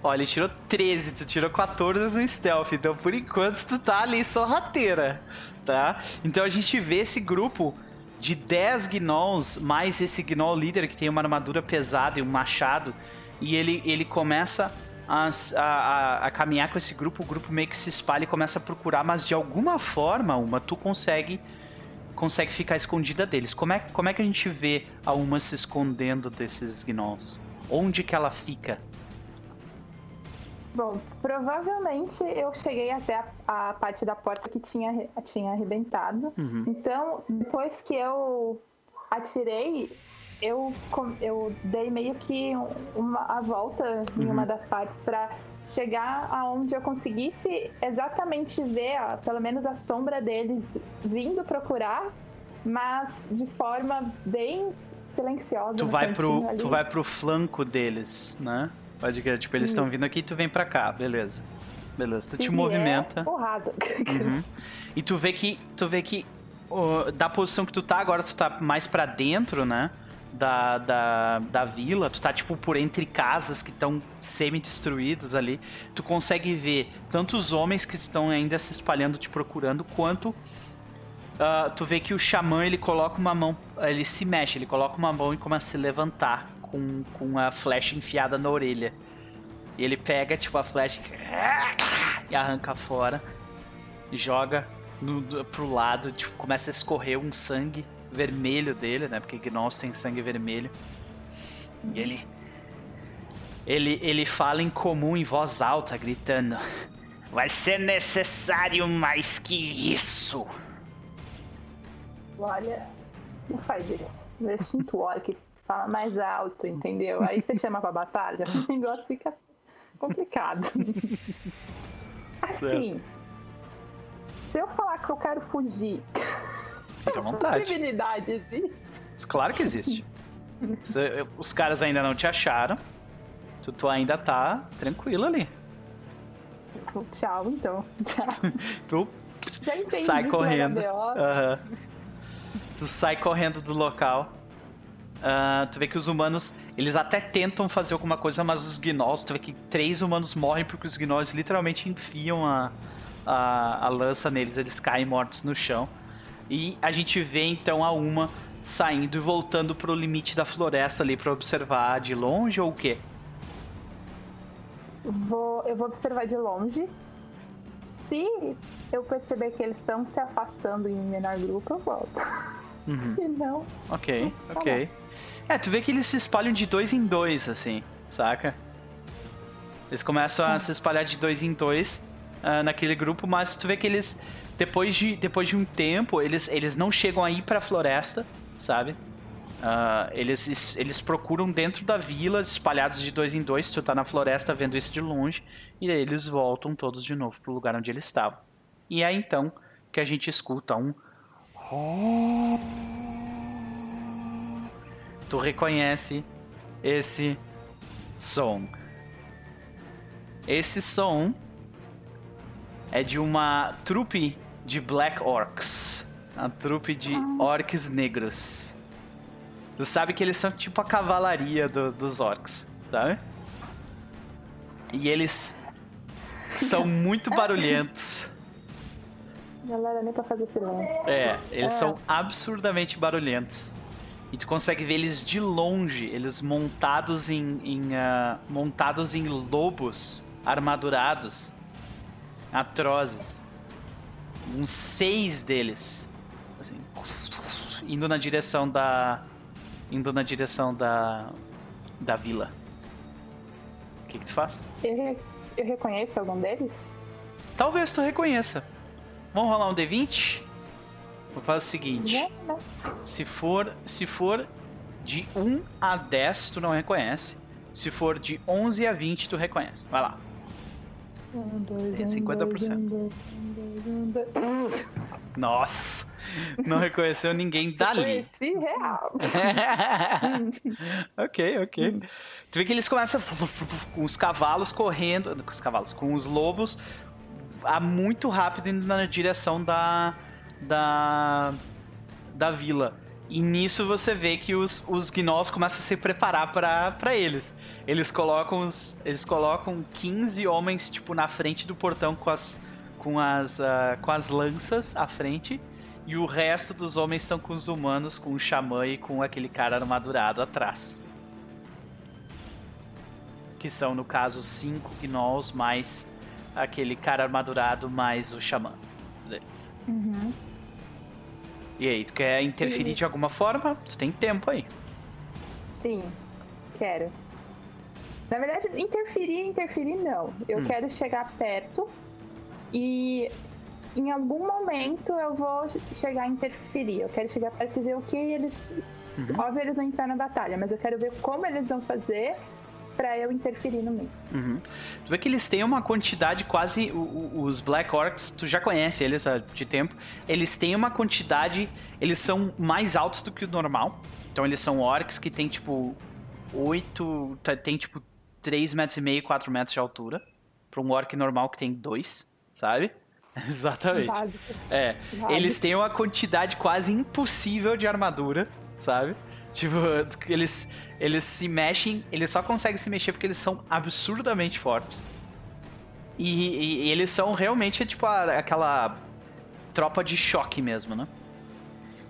Olha, ele tirou 13, tu tirou 14 no stealth, então por enquanto tu tá ali só rateira tá? Então a gente vê esse grupo de 10 gnolls, mais esse gnoll líder que tem uma armadura pesada e um machado, e ele, ele começa a, a, a, caminhar com esse grupo, o grupo meio que se espalha e começa a procurar, mas de alguma forma, uma, tu consegue consegue ficar escondida deles. Como é, como é que a gente vê a uma se escondendo desses gnolls? Onde que ela fica? Bom, provavelmente eu cheguei até a, a parte da porta que tinha, tinha arrebentado. Uhum. Então, depois que eu atirei, eu, eu dei meio que uma, a volta em uma uhum. das partes para chegar aonde eu conseguisse exatamente ver, ó, pelo menos a sombra deles vindo procurar, mas de forma bem silenciosa. Tu vai pro, ali. tu vai pro flanco deles, né? Pode crer, tipo, eles estão vindo aqui e tu vem pra cá, beleza. Beleza, tu Se te movimenta. Porrada. Uhum. E tu vê que tu vê que uh, da posição que tu tá agora, tu tá mais para dentro, né? Da, da, da vila, tu tá tipo por entre casas que estão semi-destruídas ali. Tu consegue ver tanto os homens que estão ainda se espalhando te procurando, quanto uh, tu vê que o xamã ele coloca uma mão, ele se mexe, ele coloca uma mão e começa a se levantar com, com a flecha enfiada na orelha. E ele pega tipo a flecha e arranca fora e joga no, pro lado, tipo, começa a escorrer um sangue vermelho dele, né? Porque Gnoss tem sangue vermelho. E ele. Ele, ele fala em comum em voz alta, gritando: Vai ser necessário mais que isso! Olha, não faz isso. Sinto hora que fala mais alto, entendeu? Aí você chama pra batalha, o negócio fica complicado. Assim, certo se eu falar que eu quero fugir, fica à vontade. possibilidade existe? Claro que existe. Os caras ainda não te acharam. Tu, tu ainda tá tranquilo ali. Tchau, então. Tchau. tu sai correndo. Uhum. Tu sai correndo do local. Uh, tu vê que os humanos, eles até tentam fazer alguma coisa, mas os gnolls, tu vê que três humanos morrem porque os gnolls literalmente enfiam a, a, a lança neles, eles caem mortos no chão. E a gente vê então a Uma saindo e voltando pro limite da floresta ali para observar de longe ou o quê? Vou, eu vou observar de longe. Se eu perceber que eles estão se afastando em menor grupo, eu volto. Uhum. Se não. Ok, ok. É, tu vê que eles se espalham de dois em dois, assim, saca? Eles começam a se espalhar de dois em dois uh, naquele grupo, mas tu vê que eles, depois de, depois de um tempo, eles, eles não chegam a ir pra floresta, sabe? Uh, eles, eles procuram dentro da vila, espalhados de dois em dois, tu tá na floresta vendo isso de longe, e aí eles voltam todos de novo pro lugar onde eles estavam. E é então que a gente escuta um. Tu reconhece esse som. Esse som é de uma trupe de Black Orcs. Uma trupe de ah. orcs negros. Tu sabe que eles são tipo a cavalaria do, dos orcs, sabe? E eles são muito barulhentos. Galera, nem pra fazer silêncio. É, eles é. são absurdamente barulhentos. E tu consegue ver eles de longe, eles montados em, em uh, montados em lobos armadurados atrozes. Uns seis deles. Assim, indo na direção da. Indo na direção da. da vila. O que, que tu faz? Eu, eu reconheço algum deles? Talvez tu reconheça. Vamos rolar um D20? Vou fazer o seguinte. Se for, se for de 1 a 10, tu não reconhece. Se for de 11 a 20, tu reconhece. Vai lá. Tem 50%. Um, dois, um, dois, Nossa! Não reconheceu ninguém dali. Reconheci real. ok, ok. Tu vê que eles começam com os cavalos correndo, com os cavalos, com os lobos, a muito rápido indo na direção da da da vila. E nisso você vê que os, os gnolls começam a se preparar para eles. Eles colocam os, eles colocam 15 homens tipo na frente do portão com as com as uh, com as lanças à frente e o resto dos homens estão com os humanos, com o xamã e com aquele cara armadurado atrás. Que são no caso cinco gnolls mais aquele cara armadurado mais o xamã deles. Uhum. E aí, tu quer interferir Sim. de alguma forma? Tu tem tempo aí. Sim, quero. Na verdade, interferir, interferir não. Eu hum. quero chegar perto e em algum momento eu vou chegar a interferir. Eu quero chegar perto e ver o que eles. Uhum. Óbvio, eles vão entrar na batalha, mas eu quero ver como eles vão fazer para eu interferir no meio. Uhum. Tu vê que eles têm uma quantidade quase. Os Black Orcs, tu já conhece eles há de tempo. Eles têm uma quantidade. Eles são mais altos do que o normal. Então eles são orcs que tem tipo. 8. Tem tipo 3 metros e meio, 4 metros de altura. Pra um orc normal que tem 2, sabe? Exatamente. Básico. É. Básico. Eles têm uma quantidade quase impossível de armadura, sabe? Tipo, eles eles se mexem, eles só conseguem se mexer porque eles são absurdamente fortes. E, e, e eles são realmente, tipo, a, aquela tropa de choque mesmo, né?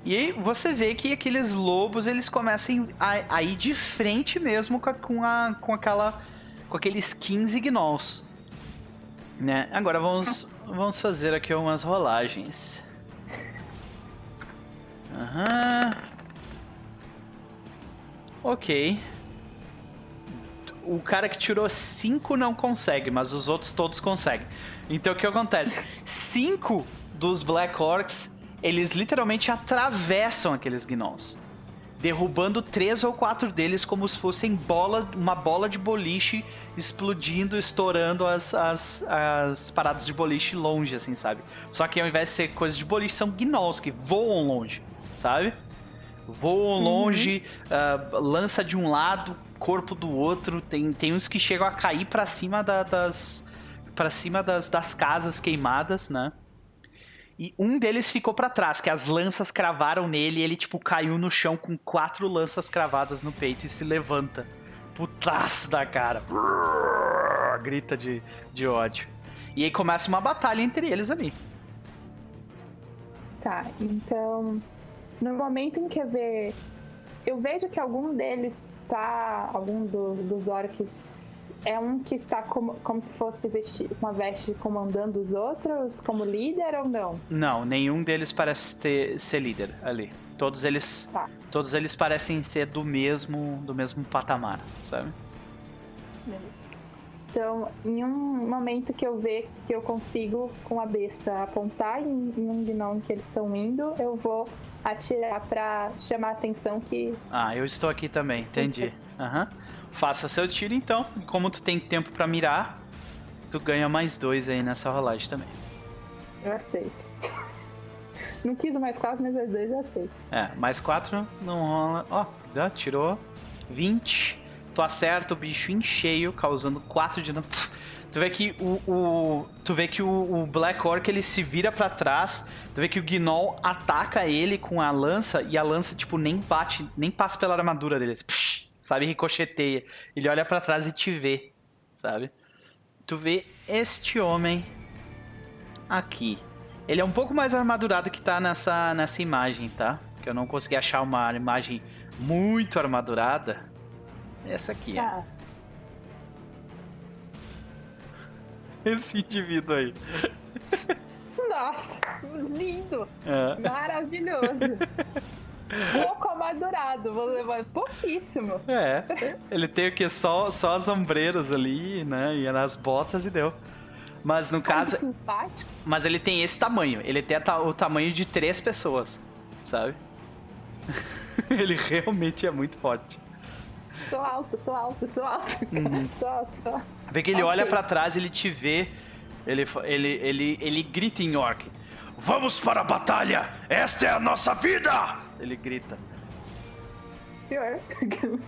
E aí você vê que aqueles lobos, eles começam a, a ir de frente mesmo com, a, com, a, com aquela... Com aqueles 15 gnolls. Né? Agora vamos, vamos fazer aqui umas rolagens. Aham... Ok. O cara que tirou 5 não consegue, mas os outros todos conseguem. Então o que acontece? Cinco dos Black Orcs, eles literalmente atravessam aqueles gnolls. Derrubando três ou quatro deles como se fossem bola, uma bola de boliche explodindo, estourando as, as, as paradas de boliche longe, assim, sabe? Só que ao invés de ser coisas de boliche, são gnolls que voam longe, sabe? Voam uhum. longe, uh, lança de um lado, corpo do outro. Tem, tem uns que chegam a cair para cima da, das para cima das, das casas queimadas, né? E um deles ficou para trás, que as lanças cravaram nele e ele, tipo, caiu no chão com quatro lanças cravadas no peito e se levanta. Putaz da cara. Grita de, de ódio. E aí começa uma batalha entre eles ali. Tá, então no momento em que eu, ver, eu vejo que algum deles está, algum do, dos orcs, é um que está como, como se fosse vestir, uma veste comandando os outros, como líder ou não? Não, nenhum deles parece ter, ser líder ali. Todos eles, tá. todos eles parecem ser do mesmo, do mesmo patamar, sabe? Então, em um momento que eu ver que eu consigo, com a besta, apontar em, em um gnomo que eles estão indo, eu vou atirar pra chamar a atenção que. Ah, eu estou aqui também, entendi. Uhum. Faça seu tiro então. Como tu tem tempo para mirar, tu ganha mais dois aí nessa rolagem também. Eu aceito. Não quis mais quatro, mas as dois eu aceito. É, mais quatro não rola. Ó, oh, tirou 20. Tu acerta o bicho em cheio, causando 4 de dano. Tu vê que o, o tu vê que o, o, Black Orc ele se vira para trás. Tu vê que o Gnoll ataca ele com a lança e a lança tipo nem bate, nem passa pela armadura dele, assim, psh, sabe, ricocheteia. Ele olha para trás e te vê, sabe? Tu vê este homem aqui. Ele é um pouco mais armadurado que tá nessa nessa imagem, tá? Que eu não consegui achar uma imagem muito armadurada. Essa aqui, tá. Esse indivíduo aí. Nossa, lindo! É. Maravilhoso! Pouco amadurado, vou levar pouquíssimo. É, ele tem o que? Só, só as ombreiras ali, né? E nas botas e deu. Mas no caso. Simpático. Mas ele tem esse tamanho. Ele tem o tamanho de três pessoas, sabe? ele realmente é muito forte sou alto, sou alto, sou alto. Uhum. Sou alto, sou alto. Vê que ele okay. olha para trás, ele te vê, ele, ele, ele, ele grita em orc. Vamos para a batalha! Esta é a nossa vida! Ele grita. Pior.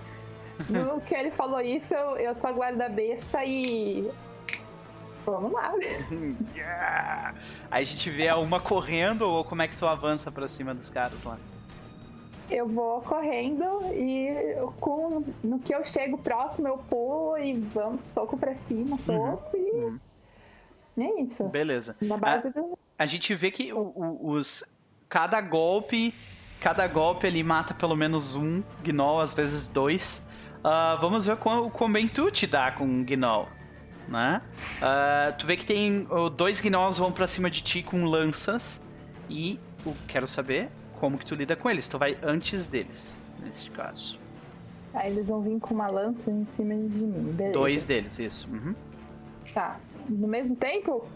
no que ele falou isso, eu, eu sou a guarda besta e. Vamos lá. yeah. Aí a gente vê uma correndo ou como é que tu avança pra cima dos caras lá? eu vou correndo e com, no que eu chego próximo eu pulo e vamos soco pra cima, soco uhum. e. Uhum. É isso. Beleza. Na base a, do... a gente vê que o, o, os. Cada golpe. Cada golpe ele mata pelo menos um gnoll, às vezes dois. Uh, vamos ver quão, quão bem tu te dá com um gnoll. Né? Uh, tu vê que tem. Dois gnolls vão pra cima de ti com lanças. E. Uh, quero saber como que tu lida com eles. Tu vai antes deles, nesse caso. Aí eles vão vir com uma lança em cima de mim, beleza. Dois deles, isso. Uhum. Tá. No mesmo tempo?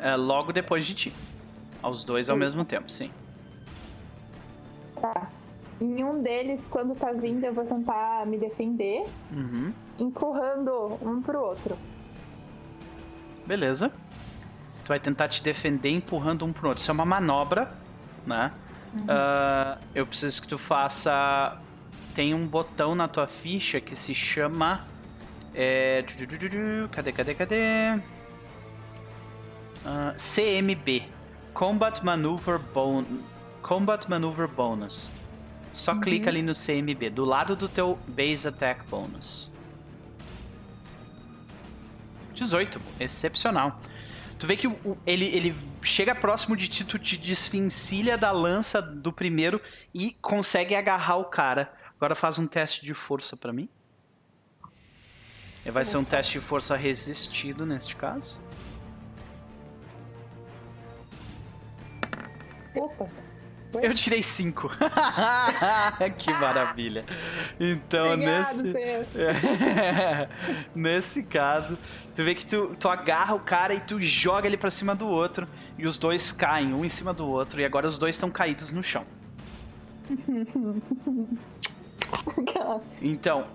É, logo depois de ti. Aos dois ao mesmo tempo, sim. Tá. Em um deles, quando tá vindo, eu vou tentar me defender, Uhum. empurrando um pro outro. Beleza. Tu vai tentar te defender empurrando um pro outro. Isso é uma manobra, né? Ah, eu preciso que tu faça. Tem um botão na tua ficha que se chama. É... Cadê, cadê, cadê? Ah, CMB Combat Maneuver Bon... Combat Maneuver Bonus. Só clica ali no CMB, do lado do teu Base Attack Bonus. 18, excepcional. Tu vê que o- ele, ele chega próximo de ti, tu te desvencilha da lança do primeiro e consegue agarrar o cara. Agora faz um teste de força pra mim. Vai ser um teste de força resistido neste caso. Opa! Eu tirei 5. que maravilha. Então, Obrigado, nesse. Nesse caso, tu vê que tu, tu agarra o cara e tu joga ele pra cima do outro. E os dois caem, um em cima do outro. E agora os dois estão caídos no chão. Então,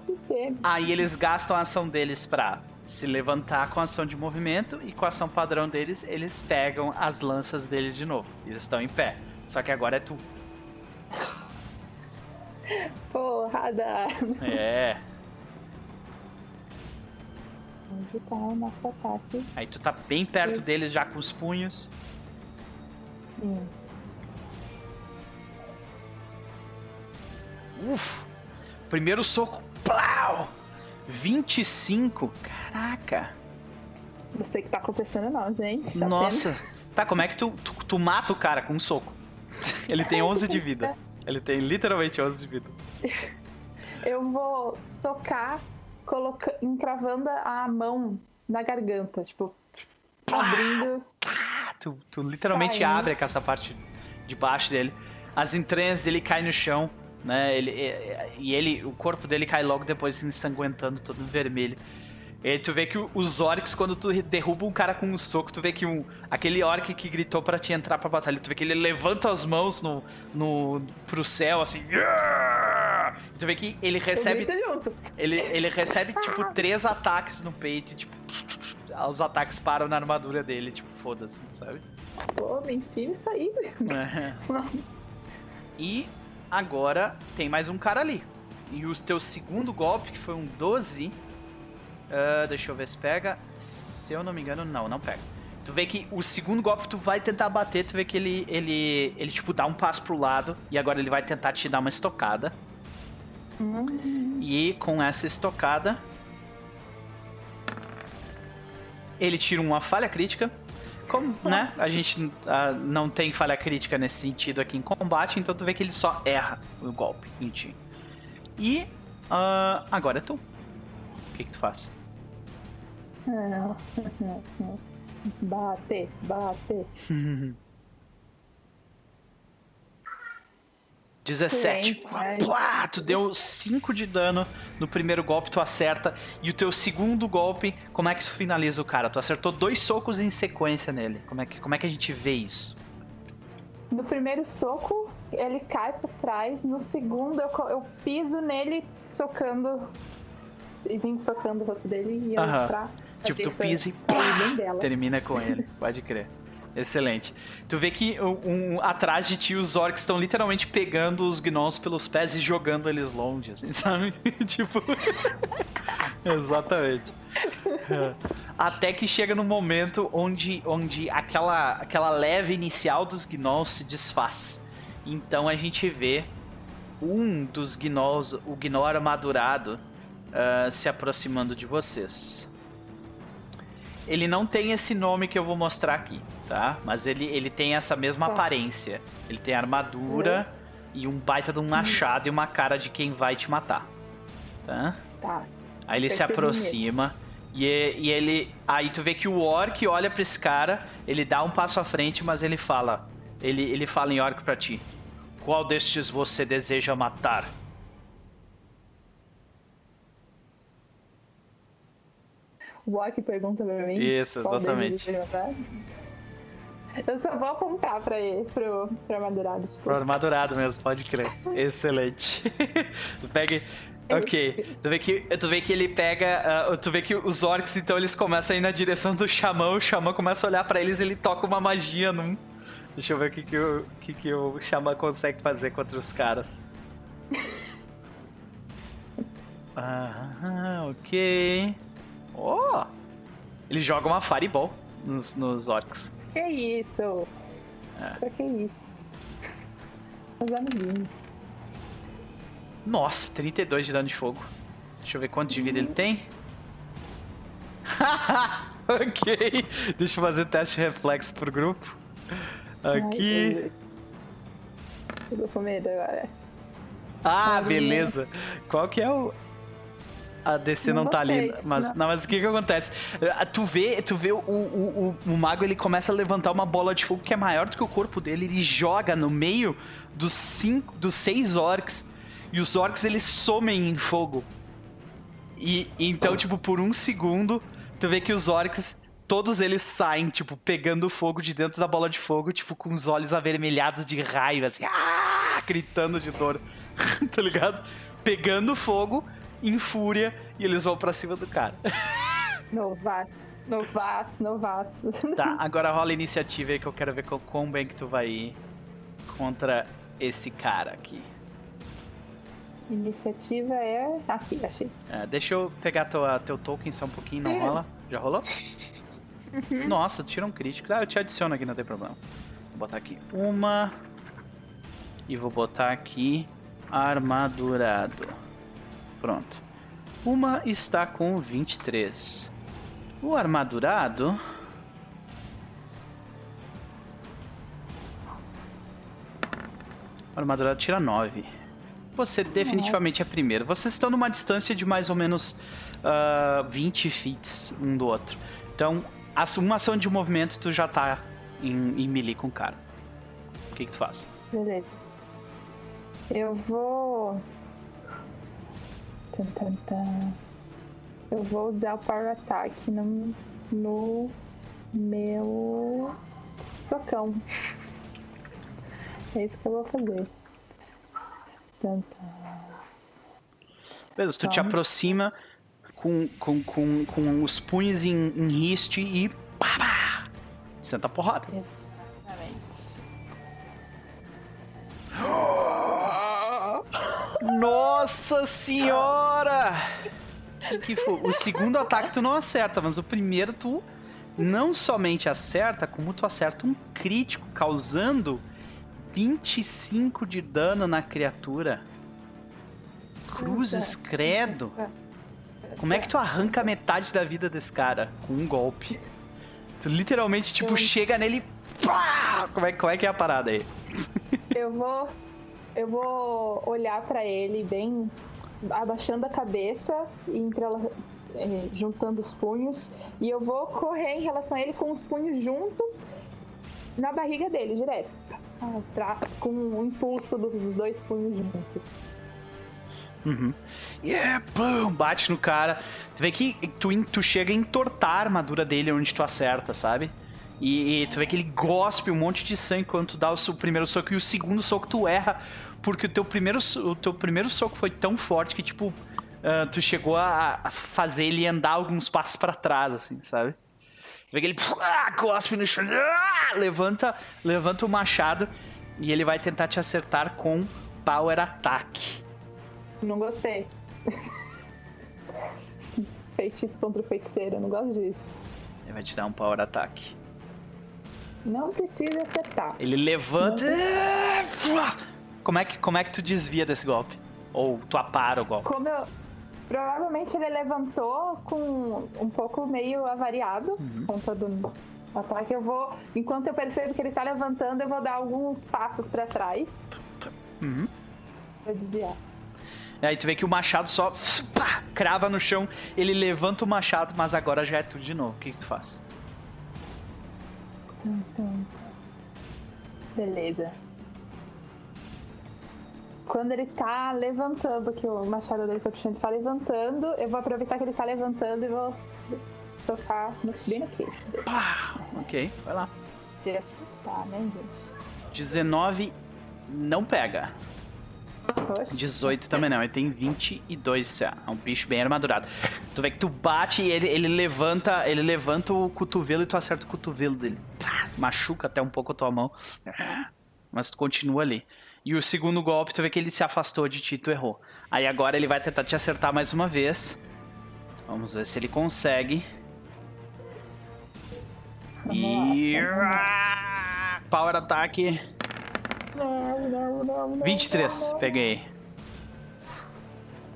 aí eles gastam a ação deles pra se levantar com a ação de movimento. E com a ação padrão deles, eles pegam as lanças deles de novo. Eles estão em pé. Só que agora é tu. Porrada! É. Onde tá o nosso ataque? Aí tu tá bem perto deles já com os punhos. Hum. Uf! Primeiro soco. Plau! 25? Caraca! Não sei o que tá acontecendo não, gente. Tá Nossa! Tá, como é que tu, tu, tu mata o cara com um soco? Ele tem 11 de vida. Ele tem literalmente 11 de vida. tendo- Eu vou socar, coloca... encravando a mão na garganta, tipo, abrindo. Tu, tu literalmente Caindo. abre essa parte de baixo dele. As entranhas dele caem no chão, né? Ele, e, e ele, o corpo dele cai logo depois se ensanguentando, todo vermelho. E tu vê que os orcs, quando tu derruba um cara com um soco, tu vê que um, aquele orc que gritou pra te entrar pra batalha, tu vê que ele levanta as mãos no, no, pro céu, assim. E tu vê que ele recebe ele, ele recebe, tipo, três ataques no peito e, tipo, os ataques param na armadura dele, tipo, foda-se, sabe? Pô, me ensina isso aí. E agora tem mais um cara ali. E o teu segundo golpe, que foi um 12. Ah, deixa eu ver se pega. Se eu não me engano, não, não pega. Tu vê que o segundo golpe tu vai tentar bater, tu vê que ele, ele, ele tipo, dá um passo pro lado. E agora ele vai tentar te dar uma estocada. Hum, E com essa estocada, ele tira uma falha crítica. Como, né? A gente ah, não tem falha crítica nesse sentido aqui em combate, então tu vê que ele só erra o golpe em ti. E ah, agora é tu. O que, que tu faz? Bate, bate. 17. Excelente, né? Plá, tu deu 5 de dano no primeiro golpe, tu acerta. E o teu segundo golpe, como é que tu finaliza o cara? Tu acertou dois socos em sequência nele. Como é que, como é que a gente vê isso? No primeiro soco, ele cai pra trás. No segundo, eu, eu piso nele, socando. E vim socando o rosto dele e eu pra. Tipo, tu pisa e dela. termina com ele. Pode crer. Excelente. Tu vê que um, um- atrás de ti os orcs estão literalmente pegando os gnolls pelos pés e jogando eles longe, assim, sabe? tipo. Exatamente. É. Até que chega no momento onde, onde aquela, aquela leve inicial dos gnolls se desfaz. Então a gente vê um dos gnolls, o gnoll armadurado, ah, se aproximando de vocês. Ele não tem esse nome que eu vou mostrar aqui, tá? Mas ele, ele tem essa mesma Tá. aparência. Ele tem armadura e um baita de um machado e uma cara de quem vai te matar. Tá? Tá. Aí ele se Percebi aproxima e, e ele. Aí tu vê que o orc olha pra esse cara, ele dá um passo à frente, mas ele fala. Ele, ele fala em orc pra ti. Qual destes você deseja matar? O Orc pergunta pra mim. Isso, exatamente. Eu só vou apontar pra ele, pro, pro armadurado. Tipo. Pro armadurado mesmo, pode crer. Excelente. tu pega. Ok. Tu vê que, tu vê que ele pega. Uh, tu vê que os orcs, então, eles começam a ir na direção do xamã. O xamã começa a olhar pra eles e ele toca uma magia num. Deixa eu ver o que, que, o, que, que o xamã consegue fazer contra os caras. Ah, ok. Oh! Ele joga uma Fireball nos, nos orcs. Que isso? É. Que isso? Os amiguinhos. Nossa, 32 de dano de fogo. Deixa eu ver quanto de vida ele tem. ok. Deixa eu fazer teste de reflexo pro grupo. Aqui. Ai, eu tô com medo agora. Ah, beleza. Qual que é o, a DC não, não tá ali. Mas, não. não. mas o que que acontece? Ah, tu vê, tu vê o, o, o, o, mago, ele começa a levantar uma bola de fogo que é maior do que o corpo dele. Ele joga no meio dos cinco, dos seis orcs. E os orcs, eles somem em fogo. E então, tipo, por um segundo, tu vê que os orcs, todos eles saem, tipo, pegando fogo de dentro da bola de fogo, tipo, com os olhos avermelhados de raiva, assim, ah! gritando de dor. tá ligado? Pegando fogo, em fúria e eles vão pra cima do cara. Novatos, novatos, novatos. Tá, agora rola a iniciativa aí que eu quero ver quão bem que tu vai ir contra esse cara aqui. Iniciativa é. Aqui, achei. É, deixa eu pegar tua, teu token só um pouquinho, não rola? Já rolou? Uhum. Nossa, tira um crítico. Ah, eu te adiciono aqui, não tem problema. Vou botar aqui uma. E vou botar aqui armadurado. Pronto. Uma está com 23. O armadurado. O armadurado tira 9. Você definitivamente é primeiro. Vocês estão numa distância de mais ou menos uh, 20 feet um do outro. Então, uma ação de movimento tu já tá em, em melee com o cara. O que, que tu faz? Beleza. Eu vou eu vou usar o Power Attack no, no meu socão. É isso que eu vou fazer. Beleza, tu te aproxima com, com, com, com os punhos em, em riste e pá, pá, senta a porrada. Exatamente. Nossa senhora! Que foi? O segundo ataque tu não acerta, mas o primeiro tu não somente acerta, como tu acerta um crítico, causando 25 de dano na criatura. Cruzes, credo. Como é que tu arranca metade da vida desse cara com um golpe? Tu literalmente, tipo, chega nele. Pá! Como é, como é que é a parada aí? Eu vou eu vou olhar para ele bem abaixando a cabeça e entrela, é, juntando os punhos e eu vou correr em relação a ele com os punhos juntos na barriga dele direto pra, com o impulso dos dois punhos juntos Uhum. Yeah, pum, bate no cara. Tu vê que tu, tu chega a entortar a armadura dele onde tu acerta, sabe? E, e, tu vê que ele gospe um monte de sangue quando tu dá o, o primeiro soco e o segundo soco tu erra porque o teu primeiro, o teu primeiro soco foi tão forte que, tipo, uh, tu chegou a, a, fazer ele andar alguns passos para trás, assim, sabe? Tu vê que ele ah, gospe no chão, ah, levanta, levanta o machado e ele vai tentar te acertar com Power Attack. Não gostei. Feitiço contra feiticeiro, eu não gosto disso. Ele vai te dar um Power Attack. Não precisa acertar. Ele levanta. Como é, que, como é que tu desvia desse golpe? Ou tu apara o golpe? Como eu, provavelmente ele levantou com um pouco meio avariado uhum. com todo o ataque. Eu vou, enquanto eu percebo que ele tá levantando, eu vou dar alguns passos para trás. Uhum. Pra desviar. Aí tu vê que o machado só pá, crava no chão, ele levanta o machado, mas agora já é tudo de novo. O que, que tu faz? Então, beleza. Quando ele tá levantando, que o machado dele tá puxando, tá levantando, eu vou aproveitar que ele tá levantando e vou socar no, bem no queixo. Pá! Ok, vai lá. Se acertar, né, gente? 19 não pega. Poxa. 18 também não, ele tem 22 CA. É um bicho bem armadurado. Tu vê que tu bate e ele, ele levanta, ele levanta o cotovelo e tu acerta o cotovelo dele. Machuca até um pouco a tua mão. Mas tu continua ali. E o segundo golpe, tu vê que ele se afastou de ti, tu errou. Aí agora ele vai tentar te acertar mais uma vez. Vamos ver se ele consegue. E. Power Attack. Não, não, não, não. 23, não, peguei.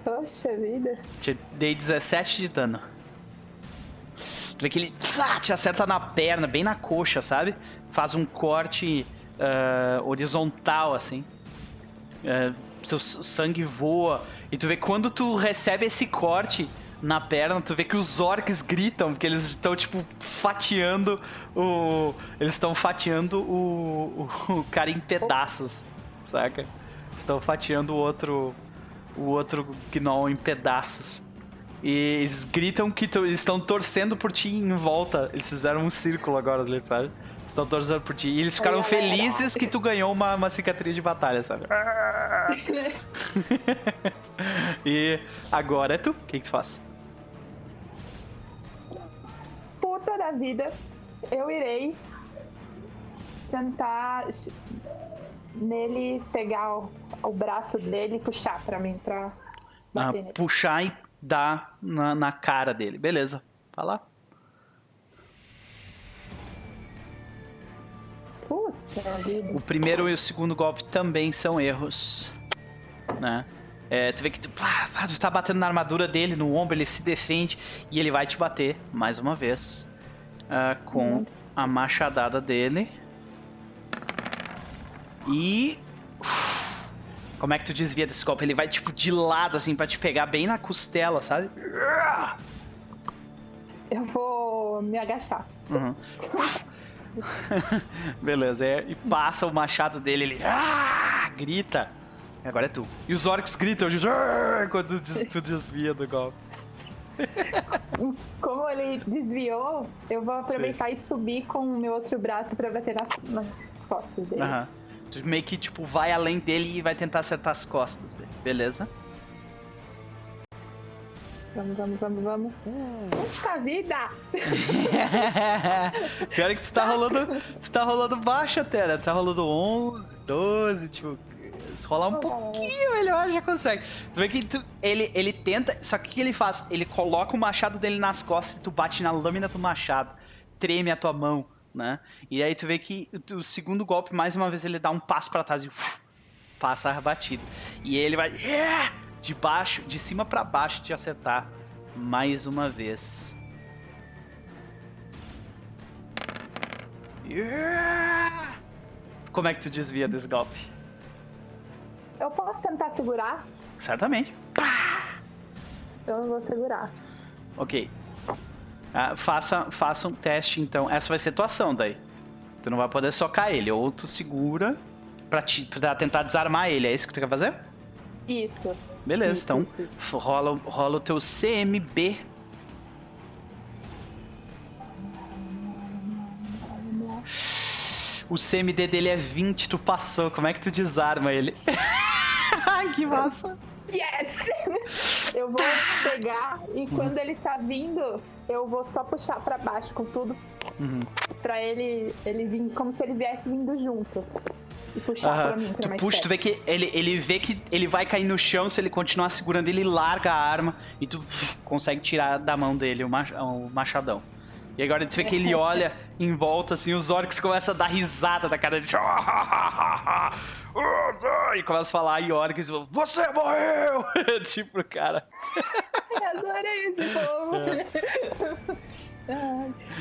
Poxa vida. Te dei 17 de dano. Tu vê que ele psa, te acerta na perna, bem na coxa, sabe? Faz um corte ah, horizontal, assim. Ah, teu s- sangue voa. E tu vê quando tu recebe esse corte na perna, tu vê que os orcs gritam, porque eles estão, tipo, fatiando o. Eles estão fatiando o, o, cara em pedaços, saca? Estão fatiando o outro. O outro gnoll em pedaços. E eles gritam que tu- eles estão torcendo por ti em volta. Eles fizeram um círculo agora sabe? Estão torcendo por ti. E eles ficaram felizes que tu ganhou uma, uma cicatriz de batalha, sabe? e agora é tu. O que, que tu faz? Da vida. Eu irei tentar nele pegar o, o braço dele e puxar pra mim, pra Ah, bater nele. puxar e dar na, na cara dele. Beleza. Vai lá. O primeiro e o segundo golpe também são erros, né? É, tu vê que tu, pá, tu tá batendo na armadura dele, no ombro, ele se defende e ele vai te bater mais uma vez ah, com a machadada dele. E. uf, Como é que tu desvia desse golpe? Ele vai tipo de lado, assim, pra te pegar bem na costela, sabe? Eu vou me agachar. Uhum. Beleza, é, e passa o machado dele, ele ah, grita. Agora é tu. E os orcs gritam "Ah", quando tu desvia do golpe. Como ele desviou, eu vou aproveitar e subir com o meu outro braço pra bater nas, nas costas dele. Aham. Tu meio que tipo vai além dele e vai tentar acertar as costas dele. Beleza? Vamos, vamos, vamos, vamos. Puta vida! Pior é que tu tá rolando. Tu tá rolando baixo até, né? Tu tá rolando 11, 12, tipo. Se rolar um pouquinho melhor, já consegue. Tu vê que tu- ele, ele tenta. Só que o que ele faz? Ele coloca o machado dele nas costas e tu bate na lâmina do machado. Treme a tua mão, né? E aí tu vê que o, segundo golpe, mais uma vez, ele dá um passo pra trás e uf, passa batido. E ele vai yeah! De baixo, de cima pra baixo te acertar mais uma vez. Yeah! Como é que tu desvia desse golpe? Eu posso tentar segurar? Certamente. Eu não vou segurar. Ok. Ah, faça, faça um teste, então. Essa vai ser tua ação daí. Tu não vai poder socar ele. Ou tu segura pra, te, pra tentar desarmar ele. É isso que tu quer fazer? Isso. Beleza, Isso, então rola, rola o teu CMB. O CMD dele é 20, tu passou. Como é que tu desarma ele? que massa. Yes! Eu vou pegar e quando ele tá vindo, eu vou só puxar pra baixo com tudo Uhum. pra ele, ele vir como se ele viesse vindo junto. E puxar pra mim, pra Tu puxa, tu perto. vê que ele, ele vê que ele vai cair no chão, se ele continuar segurando, ele larga a arma e tu consegue tirar da mão dele o, mach- o machadão. E agora tu vê que ele olha em volta, assim, os orcs começam a dar risada da cara dele. E começa a falar em orcs, você morreu! tipo, cara. Ai, adorei esse povo. Ai,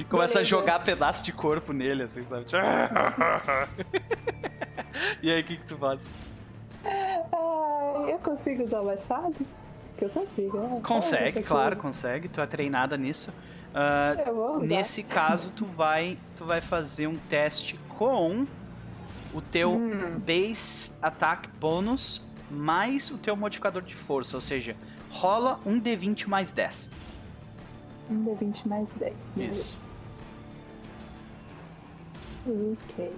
Começa a Beleza. jogar pedaço de corpo nele, assim, sabe? e aí, o que que tu faz? ai, eu consigo usar o machado? Que eu consigo, né? Consegue, Ah, claro, consegue. Tu é treinada nisso. Ah, usar. nesse caso, tu vai, tu vai fazer um teste com o teu Hum. base attack bônus mais o teu modificador de força, ou seja, rola um D20 mais 10. Um D20 mais 10. Isso. Ok.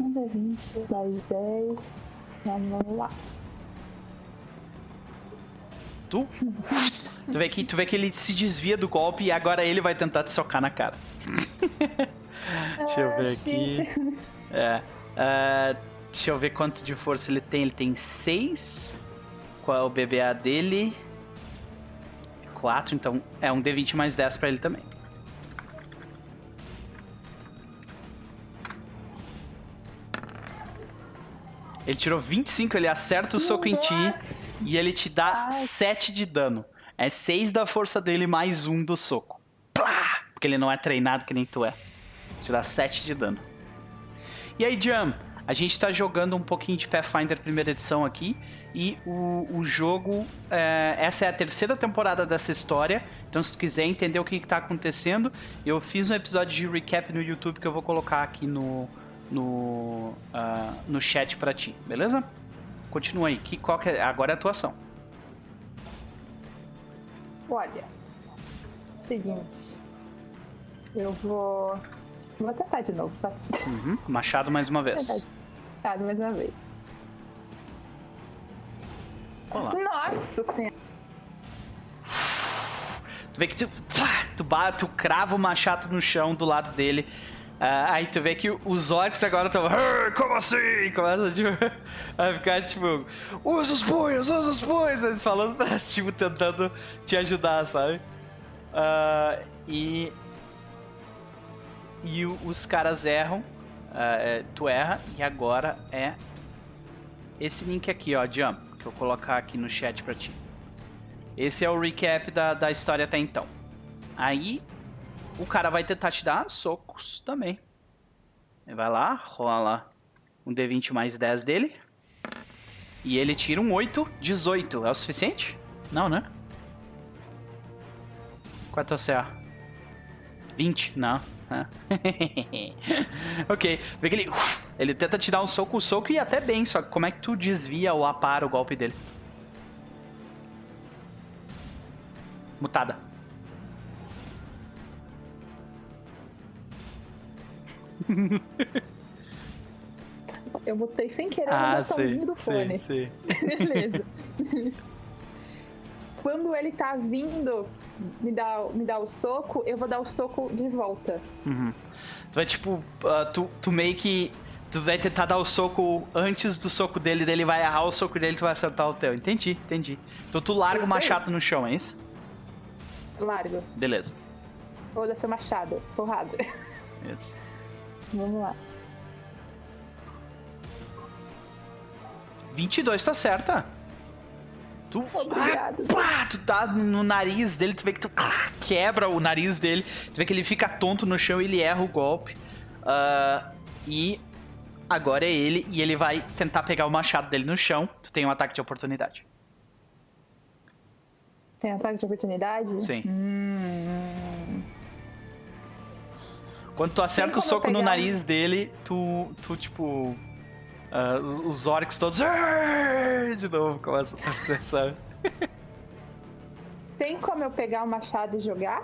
Um D vinte, mais dez. Vamos lá. Tu? Tu vê, que, tu vê que ele se desvia do golpe e agora ele vai tentar te socar na cara. Deixa eu ver aqui. É. é, deixa eu ver quanto de força ele tem. Ele tem 6. Qual é o BBA dele? 4, então é um D20 mais 10 pra ele também. Ele tirou 25, ele acerta o soco em ti e ele te dá Ai. 7 de dano. É 6 da força dele mais 1 do soco. Plá! Porque ele não é treinado que nem tu é. Te dá 7 de dano. E aí, Jam, a gente tá jogando um pouquinho de Pathfinder primeira edição aqui. E o, o jogo. é, essa é a terceira temporada dessa história. Então, se tu quiser entender o que, que tá acontecendo, eu fiz um episódio de recap no YouTube que eu vou colocar aqui no, no, ah, no chat pra ti, beleza? Continua aí. Que, qual que é, agora é a atuação. Olha. Seguinte. Eu vou. Vou tentar de novo, tá? Uhum. Machado mais uma vez. Tá, mais uma vez. Olá. Nossa senhora. Tu vê que tu, tu, ba- tu crava o machado no chão do lado dele. Ah, aí tu vê que os orcs agora estão. Como assim? Começa tipo, a ficar tipo. Usa os punhos, usa os punhos! Eles falando pra tipo, tentando te ajudar, sabe? Ah, e. E os caras erram. é, tu erra. E agora é. Esse link aqui, ó, Jump. Que eu colocar aqui no chat pra ti. Esse é o recap da, da história até então. Aí, o cara vai tentar te dar socos também. Ele vai lá, rola um D20 mais 10 dele. E ele tira um 8, 18. É o suficiente? Não, né? Qual é a tua CA? 20? Não. Ok. Vê que ele, ele tenta te dar um soco, um soco e até bem, só que como é que tu desvia ou apara o golpe dele? Mutada. Eu botei sem querer no Ah, botãozinho sei, do fone. sei. Beleza. Quando ele tá vindo me dar, me dar o soco, eu vou dar o soco de volta. Uhum. Tu vai, tipo, ah, tu, tu meio que. Tu vai tentar dar o soco antes do soco dele, dele vai errar o soco dele, tu vai acertar o teu. Entendi, entendi. Então tu larga o machado no chão, é isso? Largo. Beleza. Vou dar seu machado. Porrada. Isso. Vamos lá. 22, tu acerta. Tu. Obrigado. Ah, pá, tu dá no nariz dele, tu vê que tu quebra o nariz dele, tu vê que ele fica tonto no chão e ele erra o golpe. Ah, e agora é ele, e ele vai tentar pegar o machado dele no chão. Tu tem um ataque de oportunidade. Tem ataque de oportunidade? Sim. Hum. Quando tu acerta o soco no nariz dele, tu, tu tipo. Ah, os, os orcs todos. De novo, começa a torcer, sabe? Tem como eu pegar o machado e jogar?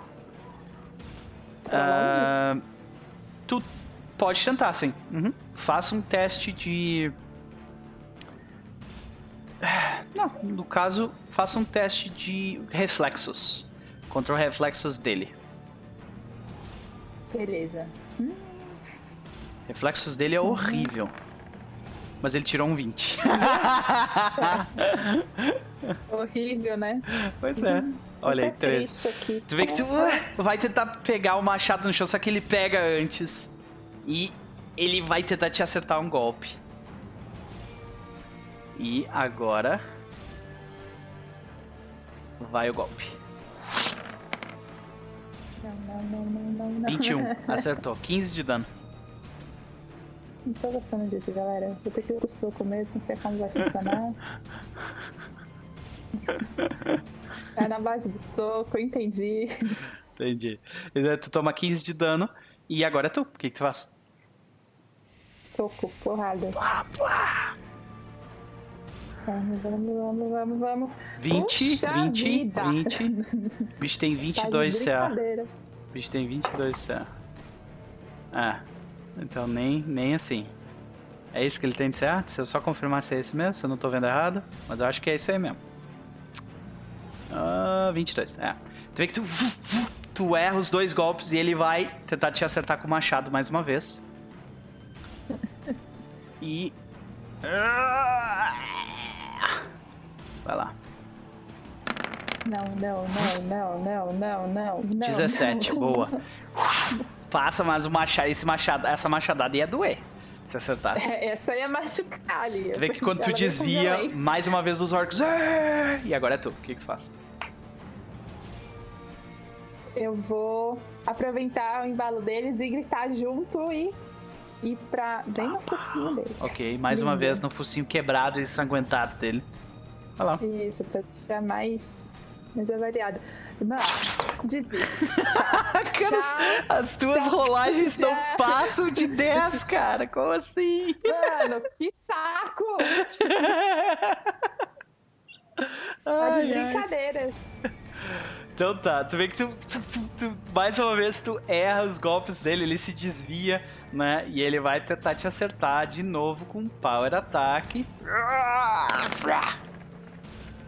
Ah, tu pode tentar, sim. Uhum. Faça um teste de. Não, no caso, faça um teste de reflexos. Contra o reflexos dele. Beleza. Reflexos dele é horrível. Mas ele tirou um 20. Horrível, né? pois é. Olha aí, Tô 13. triste aqui. Tu vê que tu uh, vai tentar pegar o machado no chão, só que ele pega antes. E ele vai tentar te acertar um golpe. E agora. Vai o golpe. Não, não, não, não, não, não. 21. Acertou. 15 de dano. Não tô gostando disso, galera. Vou ter que ir soco mesmo, se a câmera vai funcionar. É na base do soco, entendi. Entendi. E daí Tu toma 15 de dano. E agora é tu. O que, que tu faz? Soco, porrada. Plá, plá. Vamos, vamos, vamos, vamos, vamos. 20, Puxa 20, vida. 20. O bicho tem Tá de 22 CA. brincadeira. O bicho tem 22 CA. Ah, então nem, nem assim. É isso que ele tem de CA? Se eu só confirmar se é esse mesmo, se eu não tô vendo errado. Mas eu acho que é isso aí mesmo. Ah, 22, é. Tu vê que tu, tu erra os dois golpes e ele vai tentar te acertar com o machado mais uma vez. E. Vai lá. Não, não, não, não, não, não, não, não. 17, não, boa. Passa mais o machado, esse machado, essa machadada ia doer. Se acertasse. É, essa ia machucar ali. Tu vê que quando tu desvia, mais uma vez os orcs. E agora é tu. O que, que tu faz? Eu vou aproveitar o embalo deles e gritar junto e ir pra bem no focinho dele. Ok, mais uma Lindo. vez no focinho quebrado e ensanguentado dele. Vai lá. Isso, pra deixar mais, mais avaliado. Não, desvio. Cara, as, as tuas rolagens não passam de 10, cara. Como assim? Mano, que saco! Tá Ai, de ai. brincadeira. Então tá, tu vê que tu, tu- tu- tu- mais uma vez tu erra os golpes dele, ele se desvia, né? E ele vai tentar te acertar de novo com um power attack.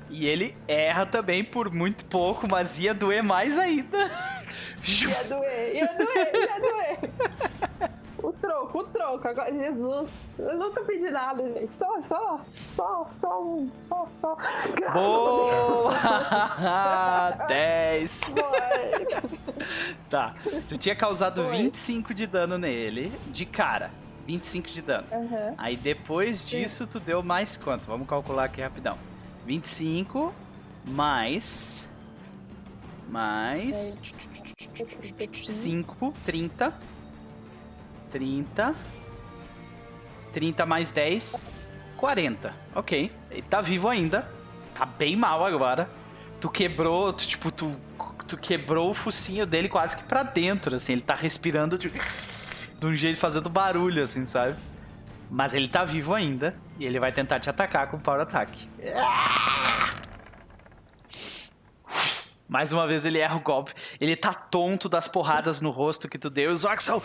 E ele erra também por muito pouco, mas ia doer mais ainda. Ia doer, ia doer, ia doer. O troco, o troco. Agora, Jesus, eu nunca pedi nada, gente. Só, só, só, só um, só, só. Graças Boa! 10. a Deus. Foi. Tá, tu tinha causado Foi. 25 de dano nele, de cara. 25 de dano. Aham. Aí depois disso, tu deu mais quanto? Vamos calcular aqui rapidão. 25 mais. Mais. 5, 30. 30. 30 mais 10. 40. Ok. Ele tá vivo ainda. Tá bem mal agora. Tu quebrou, tu, tipo, tu, tu quebrou o focinho dele quase que pra dentro, assim. Ele tá respirando de, de um jeito fazendo barulho, assim, sabe? Mas ele tá vivo ainda e ele vai tentar te atacar com Power Attack. Mais uma vez ele erra o golpe. Ele tá tonto das porradas no rosto que tu deu. Os orcs são.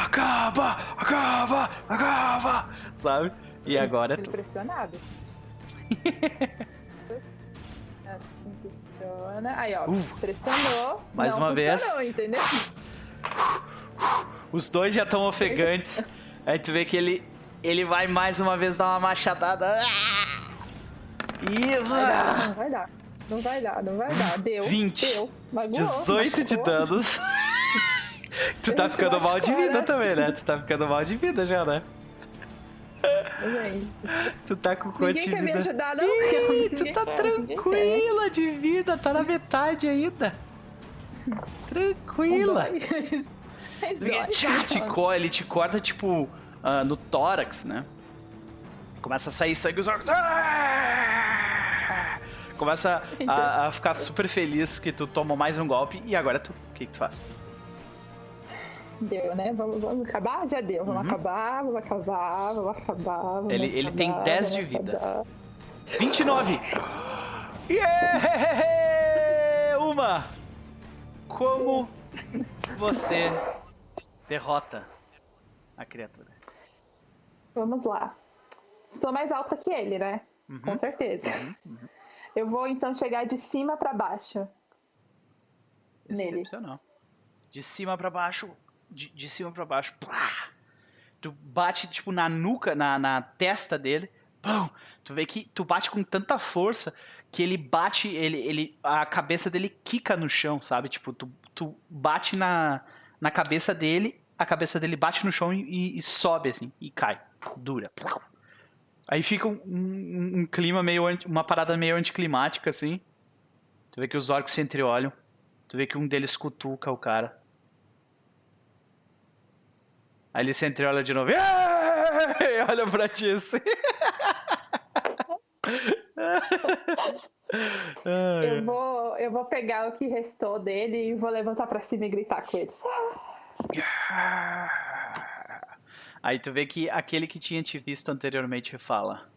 Acaba! Acaba! Acaba! Sabe? E agora é Tô impressionado. Assim funciona. Aí, ó. Uh, pressionou. mais uma vez. entendeu? Os dois já estão ofegantes. Aí tu vê que ele. Ele vai mais uma vez dar uma machadada. Vai dar, não vai dar. Não vai dar, não vai dar. Deu. 20. Deu. Magoou, 18 de machucou. danos. tu tá ficando mal de machucou, vida né? também, né? Tu tá ficando mal de vida já, né? Gente, Tu tá com quanto de quer me vida? ajudar, não. Ih, tu tá quer, tranquila de vida, tá na metade ainda. Tranquila. Tchá, te co- ele te corta, tipo, ah, no tórax, né? Começa a sair sangue os órgãos. Ah! Começa a, a ficar super feliz que tu tomou mais um golpe e agora tu. O que, que tu faz? Deu, né? Vamos, vamos acabar? Já deu. Vamos acabar, vamos acabar, vamos acabar. Vamos Uhum. Ele- ele tem acabar, 10 vamos de vida. acabar. 29! Yeah! Uma! Como você derrota a criatura? Vamos lá. Sou mais alta que ele, né? Uhum. Com certeza. Eu vou então chegar de cima pra baixo. Nele. Excepcional. De cima pra baixo, de, de cima pra baixo. Plá! Tu bate, tipo, na nuca, na, na testa dele. Pum! Tu vê que tu bate com tanta força que ele bate, ele, ele, a cabeça dele quica no chão, sabe? Tipo, tu, tu bate na, na cabeça dele, a cabeça dele bate no chão e- e sobe, assim, e cai. Dura. Aí fica um, um- um clima meio, uma parada meio anticlimática, assim. Tu vê que os orcs se entreolham. Tu vê que um deles cutuca o cara. Aí ele se entreolha de novo. E olha pra ti assim. Eu vou, eu vou pegar o que restou dele e vou levantar pra cima e gritar com ele. Aí tu vê que aquele que tinha te visto anteriormente fala: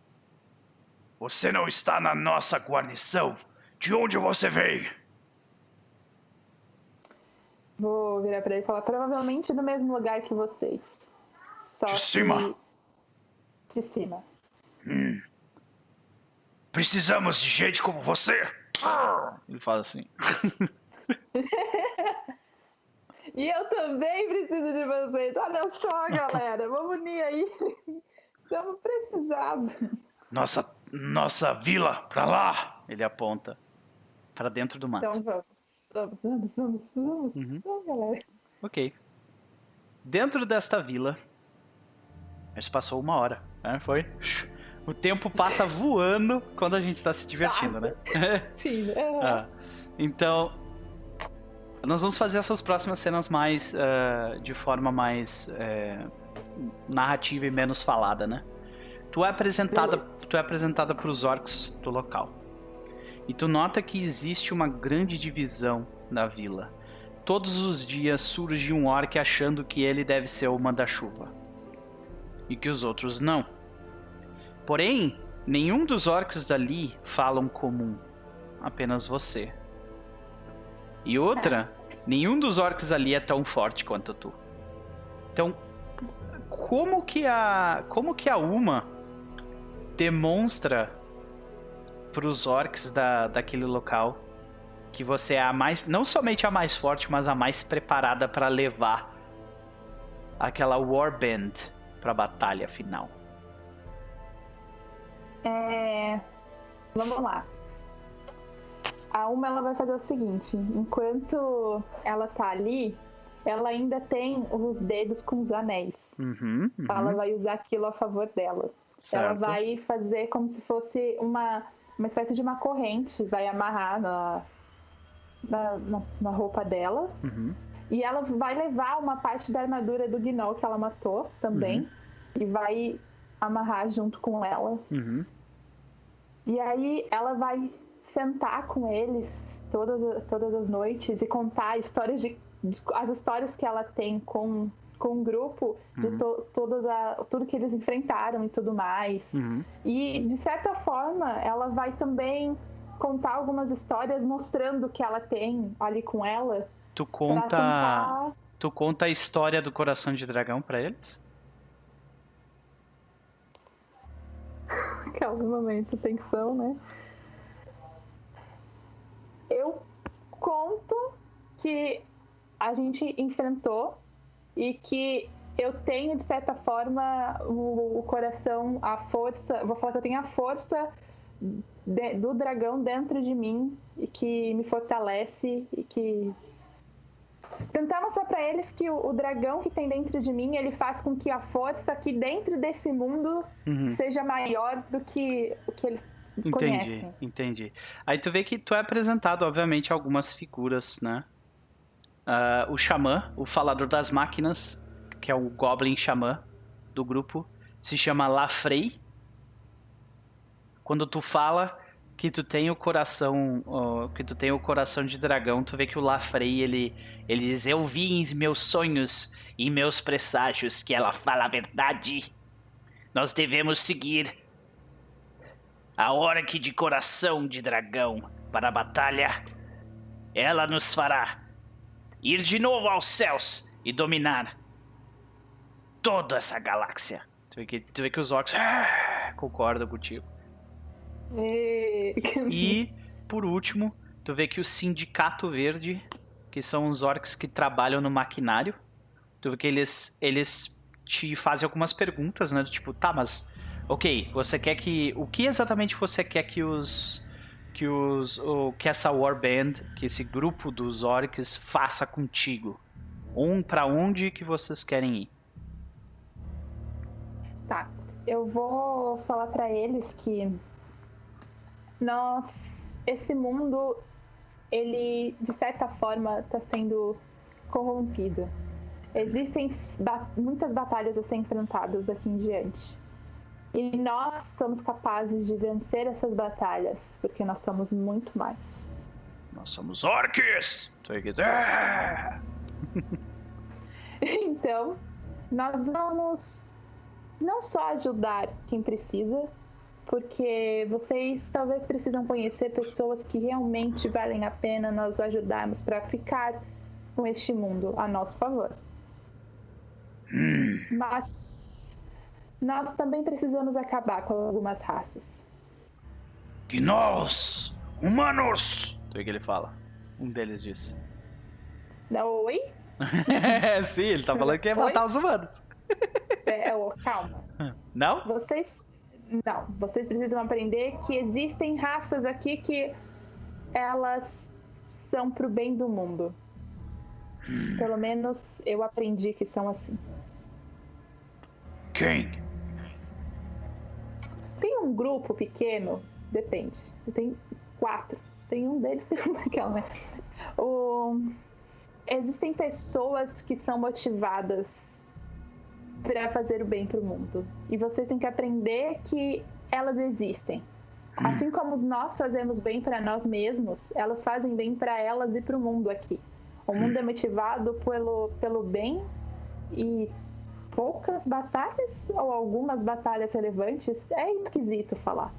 Você não está na nossa guarnição. De onde você veio? Vou virar pra ele e falar, provavelmente no mesmo lugar que vocês. Só De cima. que- De cima. Precisamos de gente como você. Ele fala assim. E eu também preciso de vocês. Olha só, galera. Vamos unir aí. Estamos precisando. Nossa, nossa vila, pra lá. Ele aponta pra dentro do mato. Então vamos. Vamos, vamos, vamos, vamos. Uhum. Vamos, galera. Ok. Dentro desta vila, mas passou uma hora, né? Foi. O tempo passa voando quando a gente tá se divertindo, né? Sim. Ah, então, nós vamos fazer essas próximas cenas mais ah, de forma mais eh, narrativa e menos falada, né? Tu é apresentada, tu é apresentada para os orcs do local. E tu nota que existe uma grande divisão na vila. Todos os dias surge um orc achando que ele deve ser o manda-chuva. E que os outros não. Porém, nenhum dos orcs dali falam comum. Apenas você. E outra, nenhum dos orcs ali é tão forte quanto tu. Então, como que a como que a Uma demonstra pros orcs da, daquele local que você é a mais, não somente a mais forte, mas a mais preparada para levar aquela warband para batalha final. É... Vamos lá. A uma ela vai fazer o seguinte: enquanto ela tá ali, ela ainda tem os dedos com os anéis. Uhum, uhum, Ela vai usar aquilo a favor dela. Ela certo. vai fazer como se fosse uma, uma espécie de uma corrente, vai amarrar na, na, na, na roupa dela. Uhum, E ela vai levar uma parte da armadura do Gnoll que ela matou também. E vai amarrar junto com ela. uhum, E aí ela vai sentar com eles todas, todas as noites e contar histórias de, de- as histórias que ela tem com, com o grupo, de to, todas a, tudo que eles enfrentaram e tudo mais. uhum. E de certa forma ela vai também contar algumas histórias mostrando o que ela tem ali com ela. Tu conta, tentar tu conta a história do coração de dragão pra eles? Aqueles momentos de tensão, né? Eu conto que a gente enfrentou e que eu tenho, de certa forma, o, o coração, a força. Vou falar que eu tenho a força de- do dragão dentro de mim e que me fortalece e que. Tentar mostrar pra eles que o, o dragão que tem dentro de mim ele faz com que a força aqui dentro desse mundo Uhum. seja maior do que o que eles Entendi, conhecem. entendi. Aí tu vê que tu é apresentado, obviamente, algumas figuras, né? Ah, o xamã, o falador das máquinas, que é o Goblin Xamã do grupo, se chama Lafrey. Quando tu fala que tu tem o coração, ó, que tu tem o coração de dragão, tu vê que o Lafrey ele ele diz: "Eu vi em meus sonhos e meus presságios que ela fala a verdade. Nós devemos seguir a orc de coração de dragão para a batalha. Ela nos fará ir de novo aos céus e dominar toda essa galáxia. Tu vê que, tu vê que os orcs ah, concordam contigo. E... E, por último, tu vê que o Sindicato Verde, que são os orcs que trabalham no maquinário, tu vê que eles, eles te fazem algumas perguntas, né? Tipo, tá, mas. Ok, você quer que. O que exatamente você quer que os. Que os. O, que essa Warband, que esse grupo dos orcs faça contigo? Um para onde que vocês querem ir? Tá. Eu vou falar pra eles que nós esse mundo ele de certa forma está sendo corrompido. Existem ba- muitas batalhas a ser enfrentadas daqui em diante. E nós somos capazes de vencer essas batalhas, porque nós somos muito mais. Nós somos Ah! Então, nós vamos não só ajudar quem precisa, porque vocês talvez precisam conhecer pessoas que realmente valem a pena nós ajudarmos para ficar com este mundo a nosso favor. Mas nós também precisamos acabar com algumas raças. Que nós, humanos! Tu vê que ele fala. Um deles diz. Oi? Sim, ele tá falando que ia matar Oi? os humanos. É, é, calma. Não? Vocês. Não, vocês precisam aprender que existem raças aqui que elas são pro bem do mundo. Pelo menos eu aprendi que são assim. Quem? Tem um grupo pequeno, depende. Tem quatro. Tem um deles que é aquela, né? O... Existem pessoas que são motivadas para fazer o bem pro mundo. E vocês têm que aprender que elas existem. Assim como nós fazemos bem para nós mesmos, elas fazem bem para elas e para o mundo aqui. O mundo é motivado pelo, pelo bem e poucas batalhas ou algumas batalhas relevantes. É esquisito falar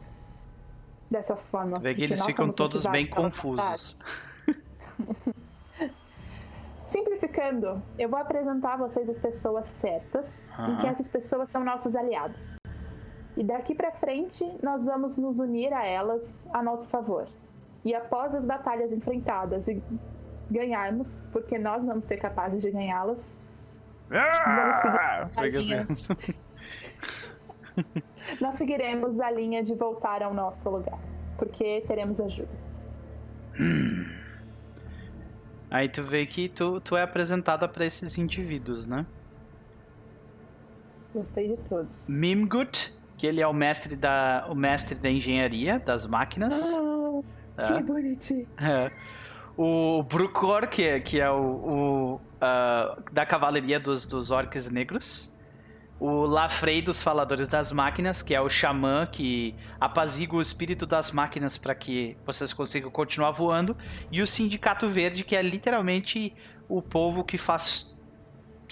dessa forma. Vê que eles ficam todos bem confusos. Simplificando, eu vou apresentar a vocês as pessoas certas e Aham. que essas pessoas são nossos aliados. E daqui pra frente, nós vamos nos unir a elas a nosso favor. E após as batalhas enfrentadas e ganharmos, porque nós vamos ser capazes de ganhá-las, Ah! Nós seguiremos a linha de voltar ao nosso lugar, porque teremos ajuda. Aí tu vê que tu, tu é apresentada pra esses indivíduos, né? Gostei de todos. Mimgut, que ele é o mestre da, o mestre da engenharia das máquinas. Ah, que bonitinho. É. O Brucor, que é, que é o, o, ah, da cavalaria dos, dos orcs negros. O Lafrey dos faladores das máquinas, que é o xamã que apazigua o espírito das máquinas para que vocês consigam continuar voando. E o Sindicato Verde, que é literalmente o povo que faz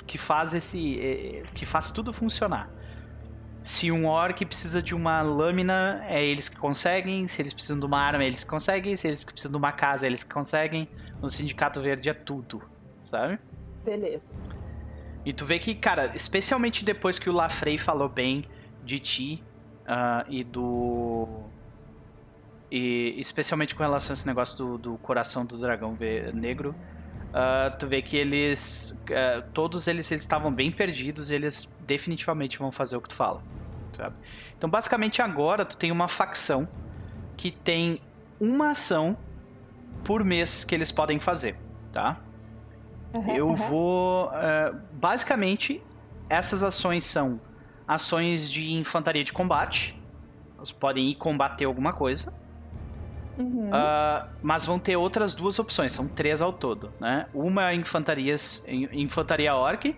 que faz esse eh, que faz tudo funcionar. Se um orc precisa de uma lâmina, é eles que conseguem. Se eles precisam de uma arma, é eles que conseguem. Se eles precisam de uma casa, é eles que conseguem. No Sindicato Verde é tudo, sabe? Beleza. E tu vê que, cara, especialmente depois que o Lafrey falou bem de ti ah, e do. E especialmente com relação a esse negócio do, do coração do dragão negro, ah, tu vê que eles. ah, todos eles eles estavam bem perdidos e eles definitivamente vão fazer o que tu fala. Sabe? Então, basicamente, agora tu tem uma facção que tem uma ação por mês que eles podem fazer, tá? Aham, Eu aham. vou. eh, basicamente, essas ações são ações de infantaria de combate. Elas podem ir combater alguma coisa. Uhum. ah, mas vão ter outras duas opções, são três ao todo. Né? Uma é infantarias, in- infantaria orc,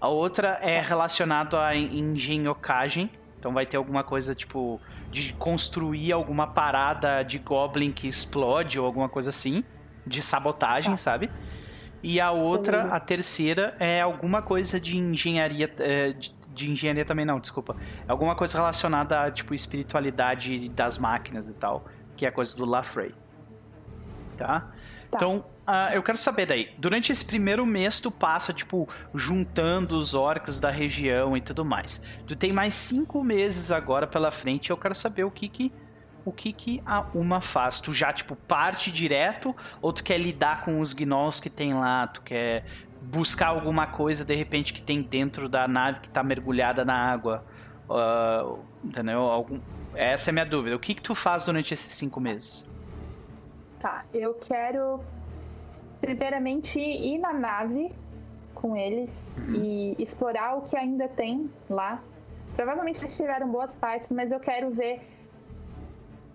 a outra é relacionada à en- engenhocagem. Então vai ter alguma coisa tipo de construir alguma parada de goblin que explode ou alguma coisa assim, de sabotagem, Tá. sabe? E a outra, a terceira, é alguma coisa de engenharia. eh, de, de engenharia também não, desculpa. É alguma coisa relacionada a, tipo, espiritualidade das máquinas e tal. Que é a coisa do Lafrey. Tá? Tá. Então, ah, eu quero saber daí. Durante esse primeiro mês, tu passa, tipo, juntando os orcs da região e tudo mais. Tu tem mais cinco meses agora pela frente. e Eu quero saber o que que. O que, que a Uma faz? Tu já, tipo, parte direto? Ou tu quer lidar com os gnolls que tem lá? Tu quer buscar alguma coisa, de repente, que tem dentro da nave que tá mergulhada na água? Ah, entendeu? Algum... Essa é a minha dúvida. O que que tu faz durante esses cinco meses? Tá, eu quero primeiramente ir na nave com eles e explorar o que ainda tem lá. Provavelmente eles tiveram boas partes, mas eu quero ver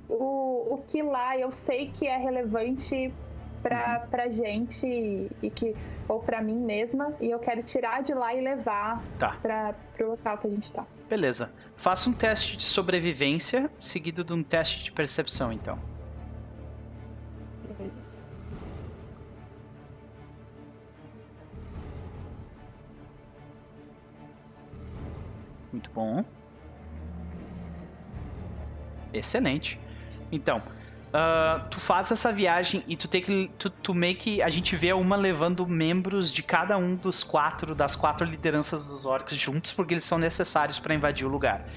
o, o que lá eu sei que é relevante pra, pra gente e que ou pra mim mesma e eu quero tirar de lá e levar Tá. para pro local que a gente tá. Beleza. Faça um teste de sobrevivência, seguido de um teste de percepção, então. Muito bom. Excelente. Então, Uh, tu faz essa viagem e tu tem que. Tu, tu meio que. A gente vê uma levando membros de cada um dos quatro, das quatro lideranças dos orcs juntos, porque eles são necessários para invadir o lugar.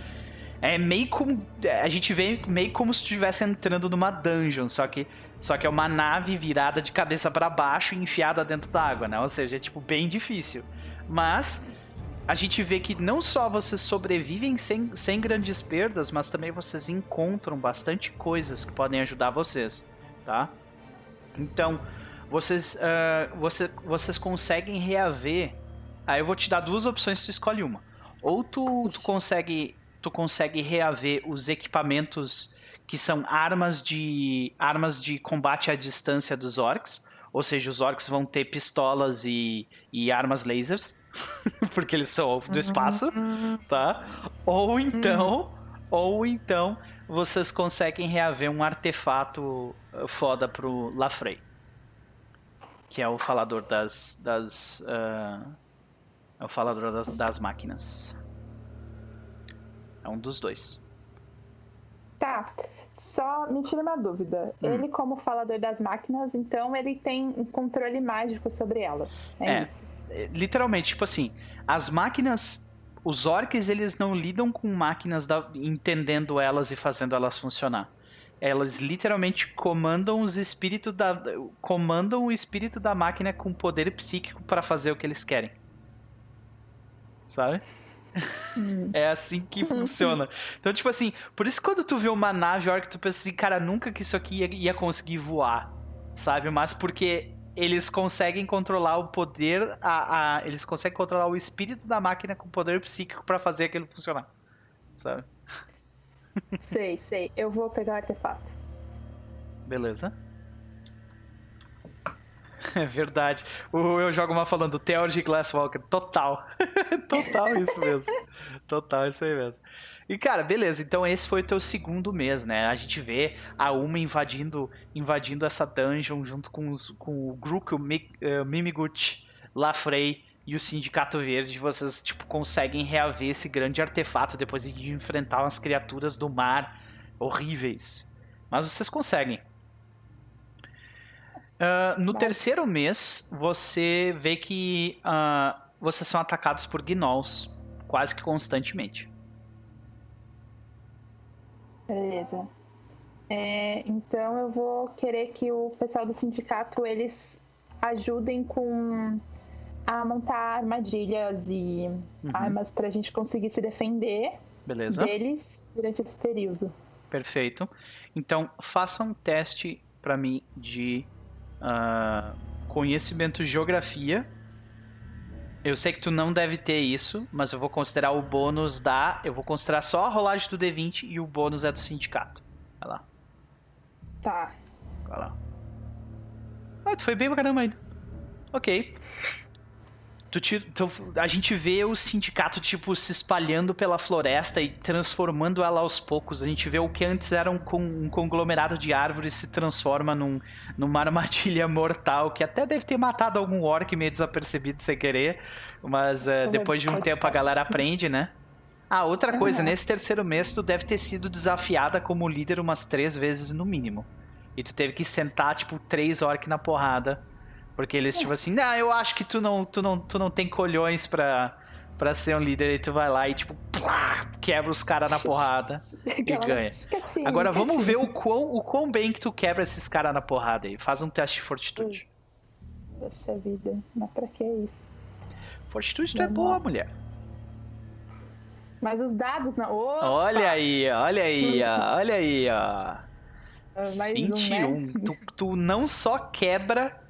É meio como. A gente vê meio como se estivesse entrando numa dungeon, só que. Só que é uma nave virada de cabeça para baixo e enfiada dentro da água, né? Ou seja, é tipo bem difícil. Mas a gente vê que não só vocês sobrevivem sem, sem grandes perdas, mas também vocês encontram bastante coisas que podem ajudar vocês, tá? Então, vocês, uh, você, vocês conseguem reaver. Aí eu vou te dar duas opções, tu escolhe uma. Ou tu, tu consegue tu consegue reaver os equipamentos que são armas de armas de combate à distância dos orcs, ou seja, os orcs vão ter pistolas e, e armas lasers. porque eles são do espaço, tá? Ou então, ou então vocês conseguem reaver um artefato uh, foda pro Lafrey, que é o falador das, das uh, é o falador das, das máquinas. É um dos dois. Tá. Só me tira uma dúvida. Hum. Ele, como falador das máquinas, então ele tem um controle mágico sobre elas. É, é isso literalmente, tipo assim, as máquinas, os orcs, eles não lidam com máquinas da, entendendo elas e fazendo elas funcionar. Elas literalmente comandam os espíritos da comandam o espírito da máquina com poder psíquico para fazer o que eles querem. Sabe? Hum. É assim que funciona. Então, tipo assim, por isso quando tu vê uma nave orc, tu pensa assim, cara, nunca que isso aqui ia, ia conseguir voar, sabe? Mas porque eles conseguem controlar o poder, a, a, eles conseguem controlar o espírito da máquina com poder psíquico para fazer aquilo funcionar. Sabe? Sei, sei. Eu vou pegar o artefato. Beleza. É verdade. O Eu Jogo Mal falando, Theology Glasswalker. Total. Total isso mesmo. Total isso aí mesmo. E, cara, beleza. Então esse foi o teu segundo mês, né? A gente vê a Uma invadindo, invadindo essa dungeon junto com, os, com o Grook, o uh, Mimigut, Lafrey e o Sindicato Verde. Vocês, tipo, conseguem reaver esse grande artefato depois de enfrentar umas criaturas do mar horríveis. Mas vocês conseguem. Uh, no terceiro mês, você vê que uh, vocês são atacados por gnolls quase que constantemente. Beleza. É, então eu vou querer que o pessoal do sindicato eles ajudem com a montar armadilhas e uhum. armas para a gente conseguir se defender Beleza. deles durante esse período. Perfeito. Então faça um teste para mim de uh, conhecimento de geografia. Eu sei que tu não deve ter isso, mas eu vou considerar o bônus da. Eu vou considerar só a rolagem do D20 e o bônus é do sindicato. Vai lá. Tá. Vai lá. Ah, tu foi bem pra caramba ainda. Ok. Tu, tu, a gente vê o sindicato, tipo, se espalhando pela floresta e transformando ela aos poucos. A gente vê o que antes era um, um conglomerado de árvores se transforma num, numa armadilha mortal, que até deve ter matado algum orc meio desapercebido sem querer. Mas uh, depois de um tempo a galera aprende, né? Ah, outra coisa, uhum. nesse terceiro mês tu deve ter sido desafiada como líder umas três vezes no mínimo. E tu teve que sentar, tipo, três orcs na porrada porque eles, tipo assim, não, eu acho que tu não, tu não, tu não tem colhões pra, pra ser um líder. E tu vai lá e, tipo, plá, quebra os caras na porrada e ganha. Agora vamos ver o quão, o quão bem que tu quebra esses caras na porrada aí. Faz um teste de fortitude. Poxa vida, mas pra que isso? Fortitude tu é boa, mulher. Mas os dados não. Opa! Olha aí, olha aí, olha aí, ó. Mais 21. Um, né? tu, tu não só quebra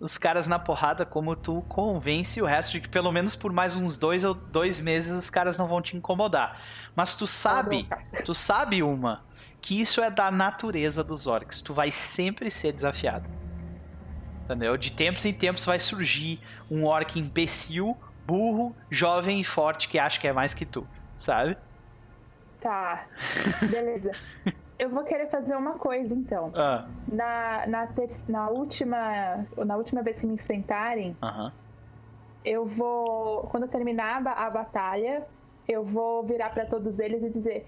os caras na porrada, como tu convence o resto de que pelo menos por mais uns dois ou dois meses os caras não vão te incomodar. Mas tu sabe, tu sabe uma, que isso é da natureza dos orcs. Tu vai sempre ser desafiado. Entendeu? De tempos em tempos vai surgir um orc imbecil, burro, jovem e forte que acha que é mais que tu, sabe? Tá. Beleza. Eu vou querer fazer uma coisa, então. Ah. Na, na, na, última, na última vez que me enfrentarem, uh -huh. eu vou. Quando terminar a, a batalha, eu vou virar para todos eles e dizer: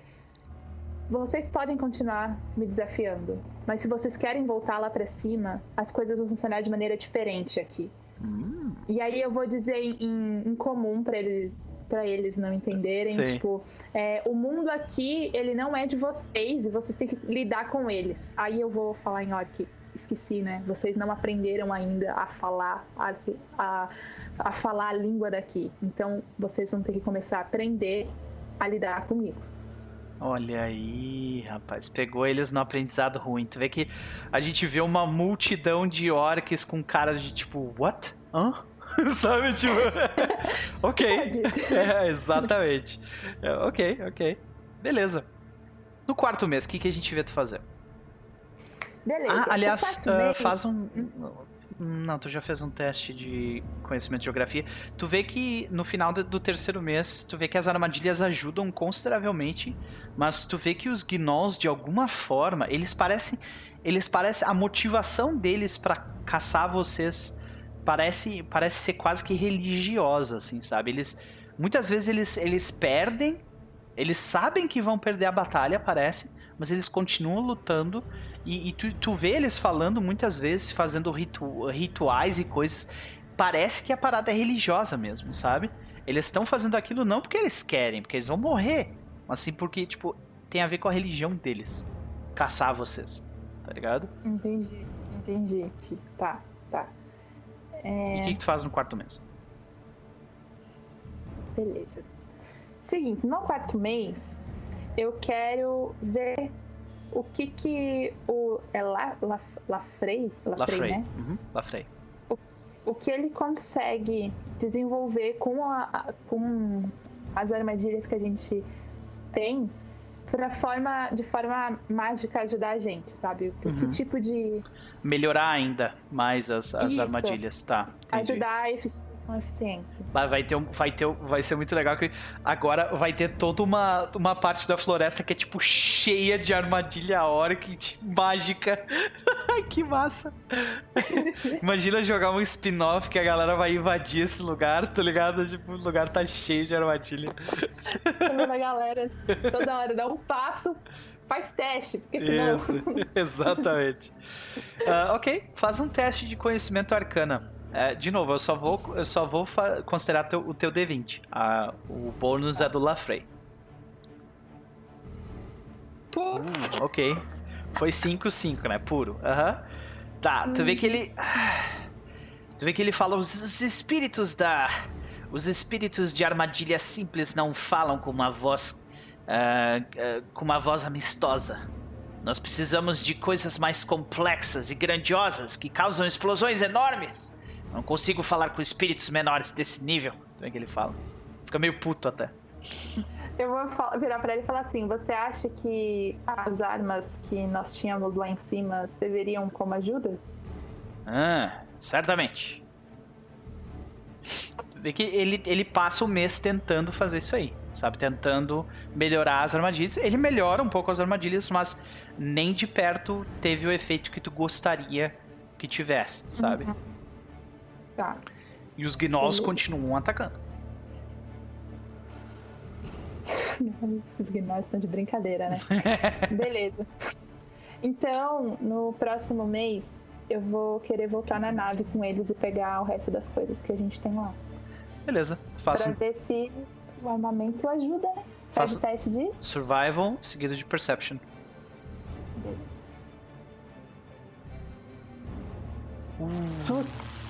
vocês podem continuar me desafiando, mas se vocês querem voltar lá para cima, as coisas vão funcionar de maneira diferente aqui. Hum. E aí eu vou dizer em, em comum para eles para eles não entenderem, Sim. tipo, é, o mundo aqui, ele não é de vocês e vocês têm que lidar com eles. Aí eu vou falar em orc, esqueci, né? Vocês não aprenderam ainda a falar a, a, a falar a língua daqui. Então vocês vão ter que começar a aprender a lidar comigo. Olha aí, rapaz, pegou eles no aprendizado ruim. Tu vê que a gente vê uma multidão de orcs com cara de tipo, what? Hã? Sabe, tipo. ok. É, exatamente. É, ok, ok. Beleza. No quarto mês, o que, que a gente vê tu fazer? Beleza. Ah, aliás, uh, faz um. Não, tu já fez um teste de conhecimento de geografia. Tu vê que no final do terceiro mês, tu vê que as armadilhas ajudam consideravelmente, mas tu vê que os gnolls, de alguma forma, eles parecem. Eles parecem. A motivação deles para caçar vocês parece, parece ser quase que religiosa, assim, sabe? Eles muitas vezes eles, eles perdem, eles sabem que vão perder a batalha, parece, mas eles continuam lutando e, e tu, tu vê eles falando muitas vezes, fazendo ritu, rituais e coisas. Parece que a parada é religiosa mesmo, sabe? Eles estão fazendo aquilo não porque eles querem, porque eles vão morrer, mas sim porque, tipo, tem a ver com a religião deles. Caçar vocês, tá ligado? Entendi, entendi. Tá, tá. É... E o que, que tu faz no quarto mês? Beleza. Seguinte, no quarto mês, eu quero ver o que que o... É La, La, Lafrey? Lafrey, né? Uhum, Lafrey. O, o que ele consegue desenvolver com, a, com as armadilhas que a gente tem pra forma, de forma mágica ajudar a gente, sabe? Uhum. Que tipo de. Melhorar ainda mais as, as armadilhas, tá? Entendi. Ajudar a eficiência com eficiência. Vai, ter vai, ter, vai ser muito legal que agora vai ter toda uma, uma parte da floresta que é tipo cheia de armadilha orc mágica. que massa! Imagina jogar um spin-off que a galera vai invadir esse lugar, tá ligado? Tipo, o lugar tá cheio de armadilha. a galera toda hora dá um passo, faz teste, porque senão... Isso, exatamente. Uh, ok, faz um teste de conhecimento arcana. É, de novo, eu só vou, eu só vou considerar teu, o teu D20. Ah, o bônus é do Lafrey. Uh, ok. Foi 5-5, né? Puro. Aham. Uhum. Tá, tu vê que ele. Tu vê que ele fala: os, os espíritos da. Os espíritos de armadilha simples não falam com uma voz. Uh, uh, com uma voz amistosa. Nós precisamos de coisas mais complexas e grandiosas que causam explosões enormes. Não consigo falar com espíritos menores desse nível. Então é que ele fala. Fica meio puto até. Eu vou virar para ele e falar assim: você acha que as armas que nós tínhamos lá em cima serviriam como ajuda? Ah, certamente. Vê que ele, ele passa o mês tentando fazer isso aí, sabe? Tentando melhorar as armadilhas. Ele melhora um pouco as armadilhas, mas nem de perto teve o efeito que tu gostaria que tivesse, sabe? Uhum. Tá. E os gnolls continuam atacando. os gnolls estão de brincadeira, né? Beleza. Então, no próximo mês, eu vou querer voltar na nave com eles e pegar o resto das coisas que a gente tem lá. Beleza, faça. Pra ver se o armamento ajuda, né? Faz o teste de. Survival seguido de Perception. Beleza. Uh.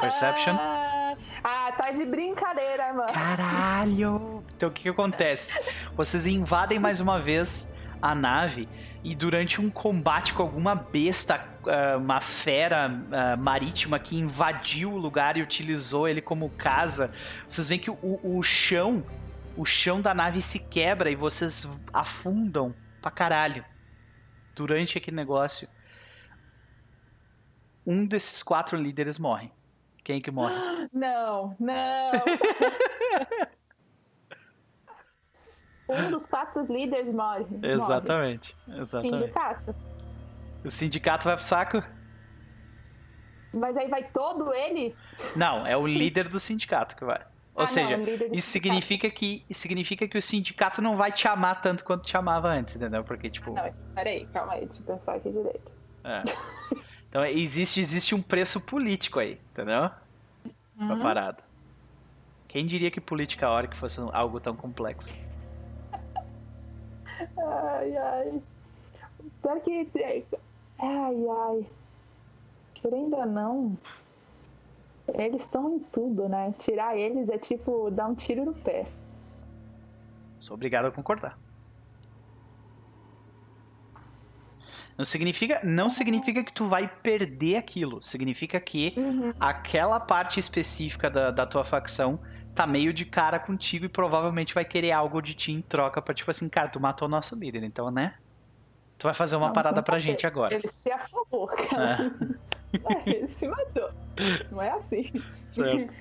Perception. Ah, ah, tá de brincadeira, mano. Caralho! Então o que, que acontece? Vocês invadem mais uma vez a nave e durante um combate com alguma besta, ah, uma fera uh, marítima que invadiu o lugar e utilizou ele como casa, vocês veem que o, o chão, o chão da nave se quebra e vocês afundam pra caralho durante aquele negócio um desses quatro líderes morre. Quem é que morre? Não, não. um dos quatro líderes morre. Exatamente, morre. exatamente. Sindicato. O sindicato vai pro saco? Mas aí vai todo ele? Não, é o líder do sindicato que vai. Ou Ah, seja, não, isso sindicato. significa que significa que o sindicato não vai te amar tanto quanto te amava antes, entendeu? Porque, tipo. Não, peraí, calma aí, deixa eu pensar aqui direito. é. Então existe, existe um preço político aí, entendeu? Pra Uhum. parada. Quem diria que política orc fosse algo tão complexo? Ai, ai. Pior que. Ai, ai. Querendo ou não. Eles estão em tudo, né? Tirar eles é tipo dar um tiro no pé. Sou obrigado a concordar. Não significa, não significa que tu vai perder aquilo. Significa que Uhum. aquela parte específica da, da tua facção tá meio de cara contigo e provavelmente vai querer algo de ti em troca pra, tipo assim, cara, tu matou nosso líder, então, né? Tu vai fazer uma Não, parada não pra gente agora. Ele se afogou, cara. É, ele se matou. Não é assim. Certo.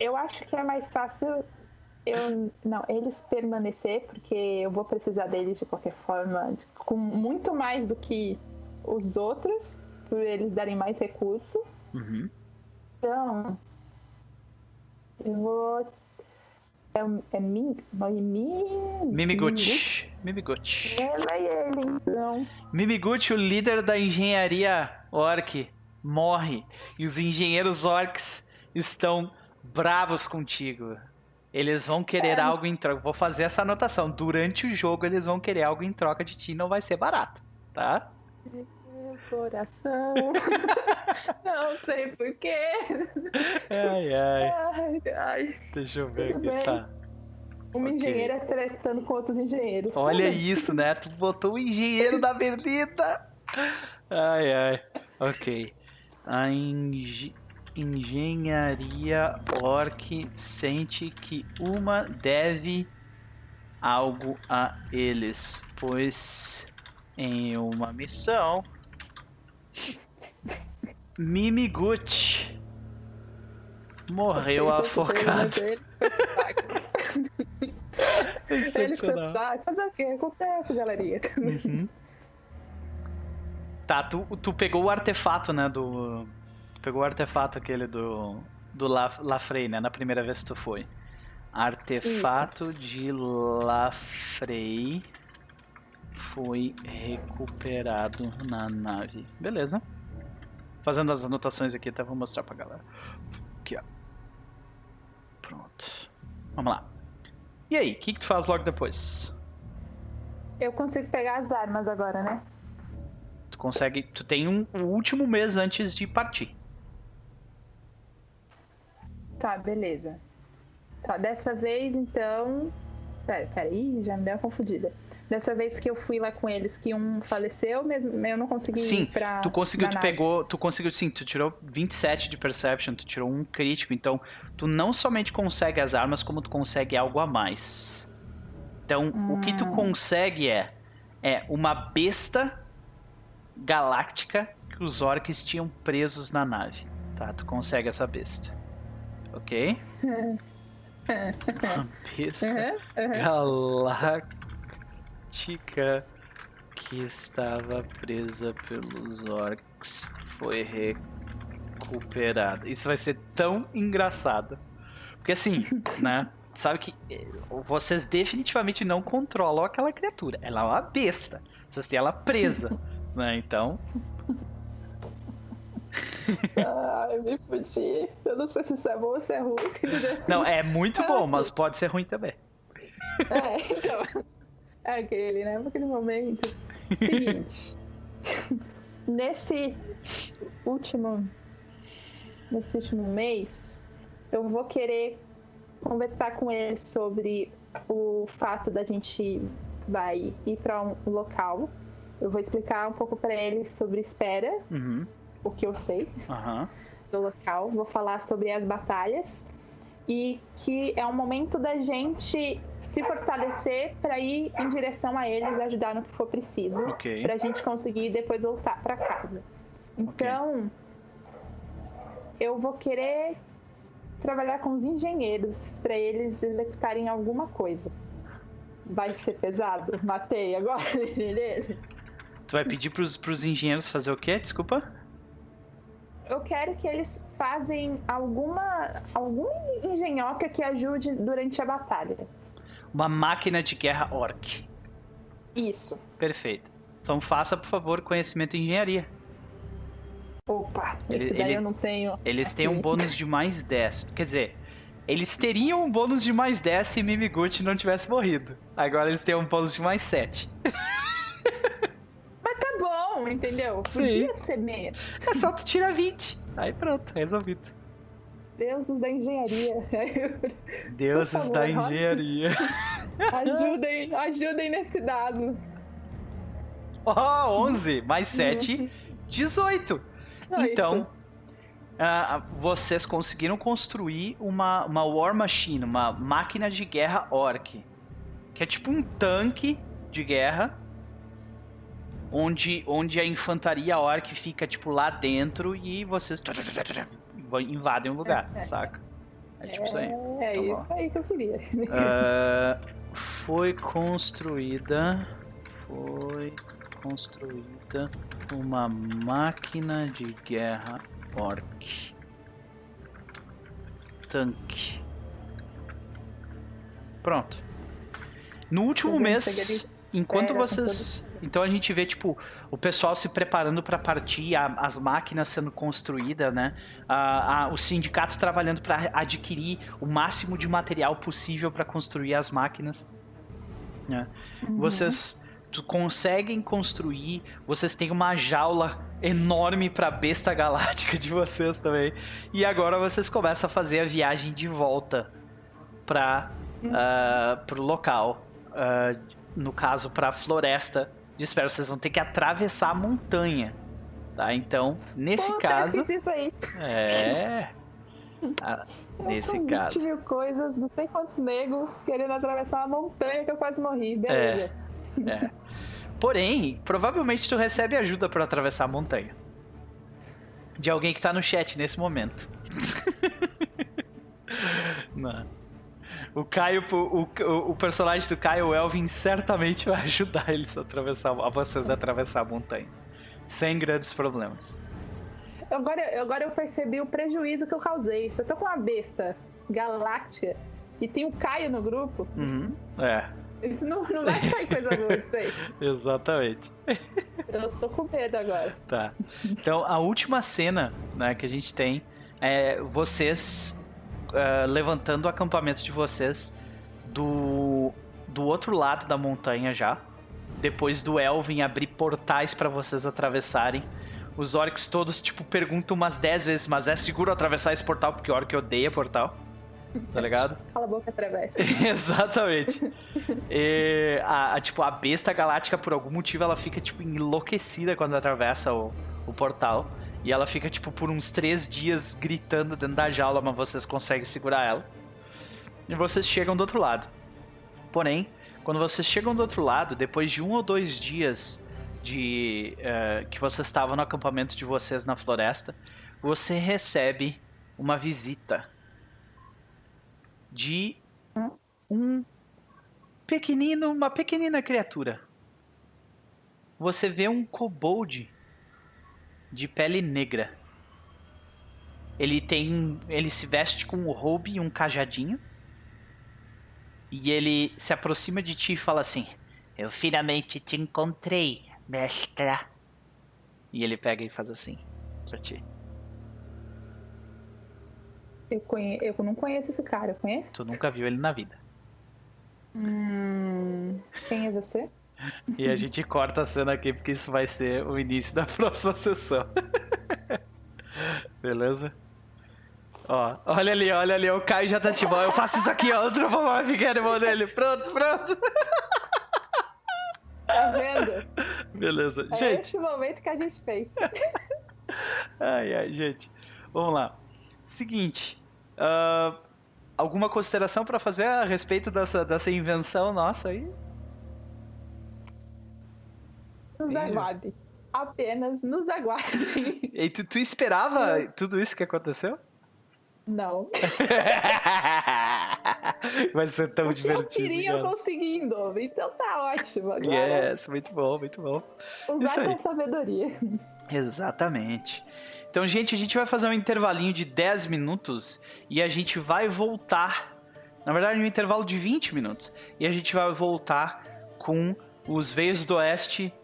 Eu acho que é mais fácil eu não eles permanecer porque eu vou precisar deles de qualquer forma, de- com muito mais do que os outros, por eles darem mais recurso. Uhum. Então, eu vou é, é Ming, é Mi- Mimiguchi. Mimiguchi. É, vai ele, então. Mimiguchi, o líder da engenharia orc, morre. E os engenheiros orcs estão bravos contigo. Eles vão querer algo em troca. Vou fazer essa anotação. Durante o jogo, eles vão querer algo em troca de ti. Não vai ser barato, tá? Meu coração. Não sei porquê. Ai, ai. Ai, ai. Deixa eu ver Tudo aqui. bem. Tá. Uma Ok. engenheira tretando com outros engenheiros. Olha isso, né? Tu botou o engenheiro da Berlita. Ai, ai. Ok. A engi- engenharia orc sente que uma deve algo a eles, pois em uma missão Mimiguchi morreu pro Excepcional. Fazer o que? Acontece, galerinha. Uhum. Tá, tu, tu pegou o artefato, né, do... Pegou o artefato aquele do... Do La, Lafrey, né, na primeira vez que tu foi. Artefato de Lafrey foi recuperado na nave. Beleza. Fazendo as anotações aqui, até vou mostrar pra galera. Aqui, ó. Pronto. Vamos lá. E aí, o que, que tu faz logo depois? Eu consigo pegar as armas agora, né? Tu consegue. Tu tem um, o último mês antes de partir. Tá, beleza. Tá, dessa vez então. Pera, pera, ih, já me deu uma confundida. Dessa vez que eu fui lá com eles, que um faleceu, mesmo eu não consegui Sim, ir pra. Tu conseguiu, tu nave. pegou. Tu conseguiu, sim, tu tirou 27 de Perception, tu tirou um crítico, então tu não somente consegue as armas, como tu consegue algo a mais. Então, o que tu Hum. consegue é. É uma besta galáctica que os orcs tinham presos na nave. Tá? Tu consegue essa besta. Ok? Uma besta Aham, aham. galáctica que estava presa pelos orcs foi recuperada. Isso vai ser tão engraçado. Porque assim, né? Sabe que eh, vocês definitivamente não controlam aquela criatura. Ela é uma besta. Vocês têm ela presa, né? Então, Ai, me fudi. Eu não sei se isso é bom ou se é ruim. não, é muito bom, mas pode ser ruim também. É, então. É aquele, né? Naquele momento. Seguinte. nesse último. Nesse último mês, eu vou querer conversar com ele sobre o fato da gente vai ir para um local. Eu vou explicar um pouco para ele sobre espera, Uhum. O que eu sei Aham. do local, vou falar sobre as batalhas e que é um momento da gente se fortalecer para ir em direção a eles, ajudar no que for preciso, Ok. para a gente conseguir depois voltar para casa. Então, eu vou querer trabalhar com os engenheiros para eles executarem alguma coisa. Vai ser pesado? Matei agora. Tu vai pedir pros, pros engenheiros fazer o quê? Desculpa? Eu quero que eles fazem alguma, alguma engenhoca que ajude durante a batalha. Uma máquina de guerra orc. Isso. Perfeito. Então faça, por favor, conhecimento em engenharia. Opa, Ele- esse daí ele- eu não tenho. Eles têm um aqui. bônus de mais 10. Quer dizer, eles teriam um bônus de mais 10 se Mimiguchi não tivesse morrido. Agora eles têm um bônus de mais 7. Entendeu? Sim. Podia ser menos. É só tu tirar 20. Aí pronto, resolvido. Deuses da engenharia. Deuses favor, da engenharia. ajudem, ajudem nesse dado. Ó, 11 mais 7, 18. Não, Então, ah, vocês conseguiram construir uma, uma War Machine, uma máquina de guerra orc. Que é tipo um tanque de guerra. Onde, onde a infantaria orc fica, tipo, lá dentro e vocês invadem o lugar, É, é. saca? É tipo isso aí. É bom. isso aí que eu queria. Ah, foi construída. Foi construída uma máquina de guerra orc. Tanque. Pronto. No último mês, enquanto com vocês. Então a gente vê, tipo, o pessoal se preparando para partir, a- as máquinas sendo construídas, né? a- a- o sindicato trabalhando para adquirir o máximo de material possível para construir as máquinas. né? Uhum. Vocês conseguem construir, vocês têm uma jaula enorme para besta galáctica de vocês também. E agora vocês começam a fazer a viagem de volta para pro local. Ah, no caso, para a floresta de espera. Vocês vão ter que atravessar a montanha. Tá? Então, nesse Puta, eu caso. fiz isso aí. É. Ah, Eu nesse caso. 20 mil coisas, não sei quantos negros querendo atravessar uma montanha que eu quase morri. Beleza. É. Porém, provavelmente tu recebe ajuda para atravessar a montanha. De alguém que tá no chat nesse momento. Não. O Caio, o, o, o personagem do Caio, o Elvin, certamente vai ajudar eles a atravessar, a vocês a atravessar a montanha. Sem grandes problemas. Agora, agora eu percebi o prejuízo que eu causei. Se eu tô com uma besta galáctica e tem o Caio no grupo, Uhum. É, isso não, não vai sair coisa boa disso aí. exatamente. Eu tô com medo agora. Tá. Então, a última cena né, que a gente tem é vocês ah, levantando o acampamento de vocês do, do outro lado da montanha já. Depois do Elvin abrir portais pra vocês atravessarem. Os orcs todos, tipo, perguntam umas 10 vezes, mas é seguro atravessar esse portal? Porque o orc odeia portal. Tá ligado? Cala a boca, atravessa. Exatamente. E a, a, tipo, a besta galáctica, por algum motivo, ela fica, tipo, enlouquecida quando atravessa o, o portal. E ela fica, tipo, por uns três dias gritando dentro da jaula, mas vocês conseguem segurar ela. E vocês chegam do outro lado. Porém, quando vocês chegam do outro lado, depois de um ou dois dias de eh, que vocês estavam no acampamento de vocês na floresta, você recebe uma visita de um pequenino, uma pequenina criatura. Você vê um kobold de pele negra. Ele tem, ele se veste com um robe e um cajadinho. E ele se aproxima de ti e fala assim: "Eu finalmente te encontrei, mestra." E ele pega e faz assim pra ti. Eu, conhe... eu não conheço esse cara, eu conheço? Tu nunca viu ele na vida. Hum... Quem é você? E a gente corta a cena aqui porque isso vai ser o início da próxima sessão. Beleza? Ó, olha ali, olha ali, o Caio já tá tipo, ó, eu faço isso aqui, ó, Anthropomorphic Animal dele. Pronto, pronto. Tá vendo? Beleza. É Gente, esse momento que a gente fez. ai, ai, gente. Vamos lá. Seguinte, ah, alguma consideração pra fazer a respeito dessa, dessa invenção nossa aí? Nos Ih. aguardem. Apenas nos aguardem. E tu, tu esperava tudo isso que aconteceu? Não. Vai ser tão eu divertido. queria eu cara. consegui em dobro. Então tá ótimo agora. Yes, muito bom, muito bom. Usar isso aí. com sabedoria. Exatamente. Então, gente, a gente vai fazer um intervalinho de 10 minutos e a gente vai voltar. Na verdade, um intervalo de 20 minutos. E a gente vai voltar com os Veios do Oeste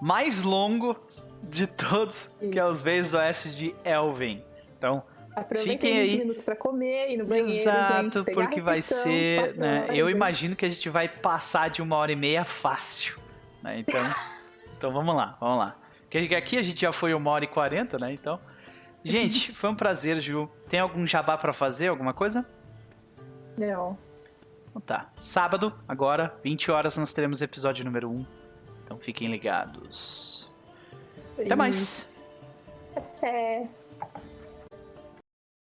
mais longo de todos, que é os do Oeste de Elven. Então, Aproveitem Fiquem 20 aí. minutos pra comer, ir no banheiro, Exato, gente, porque vai ser. né, eu imagino que a gente vai passar de uma hora e meia fácil. né, Então, então vamos lá, vamos lá. Porque aqui a gente já foi uma hora e quarenta, né? Então. Gente, foi um prazer, Ju. Tem algum jabá pra fazer? Alguma coisa? Não. Então tá. Sábado, agora, 20 horas, nós teremos episódio número 1. Então fiquem ligados. Até mais! É.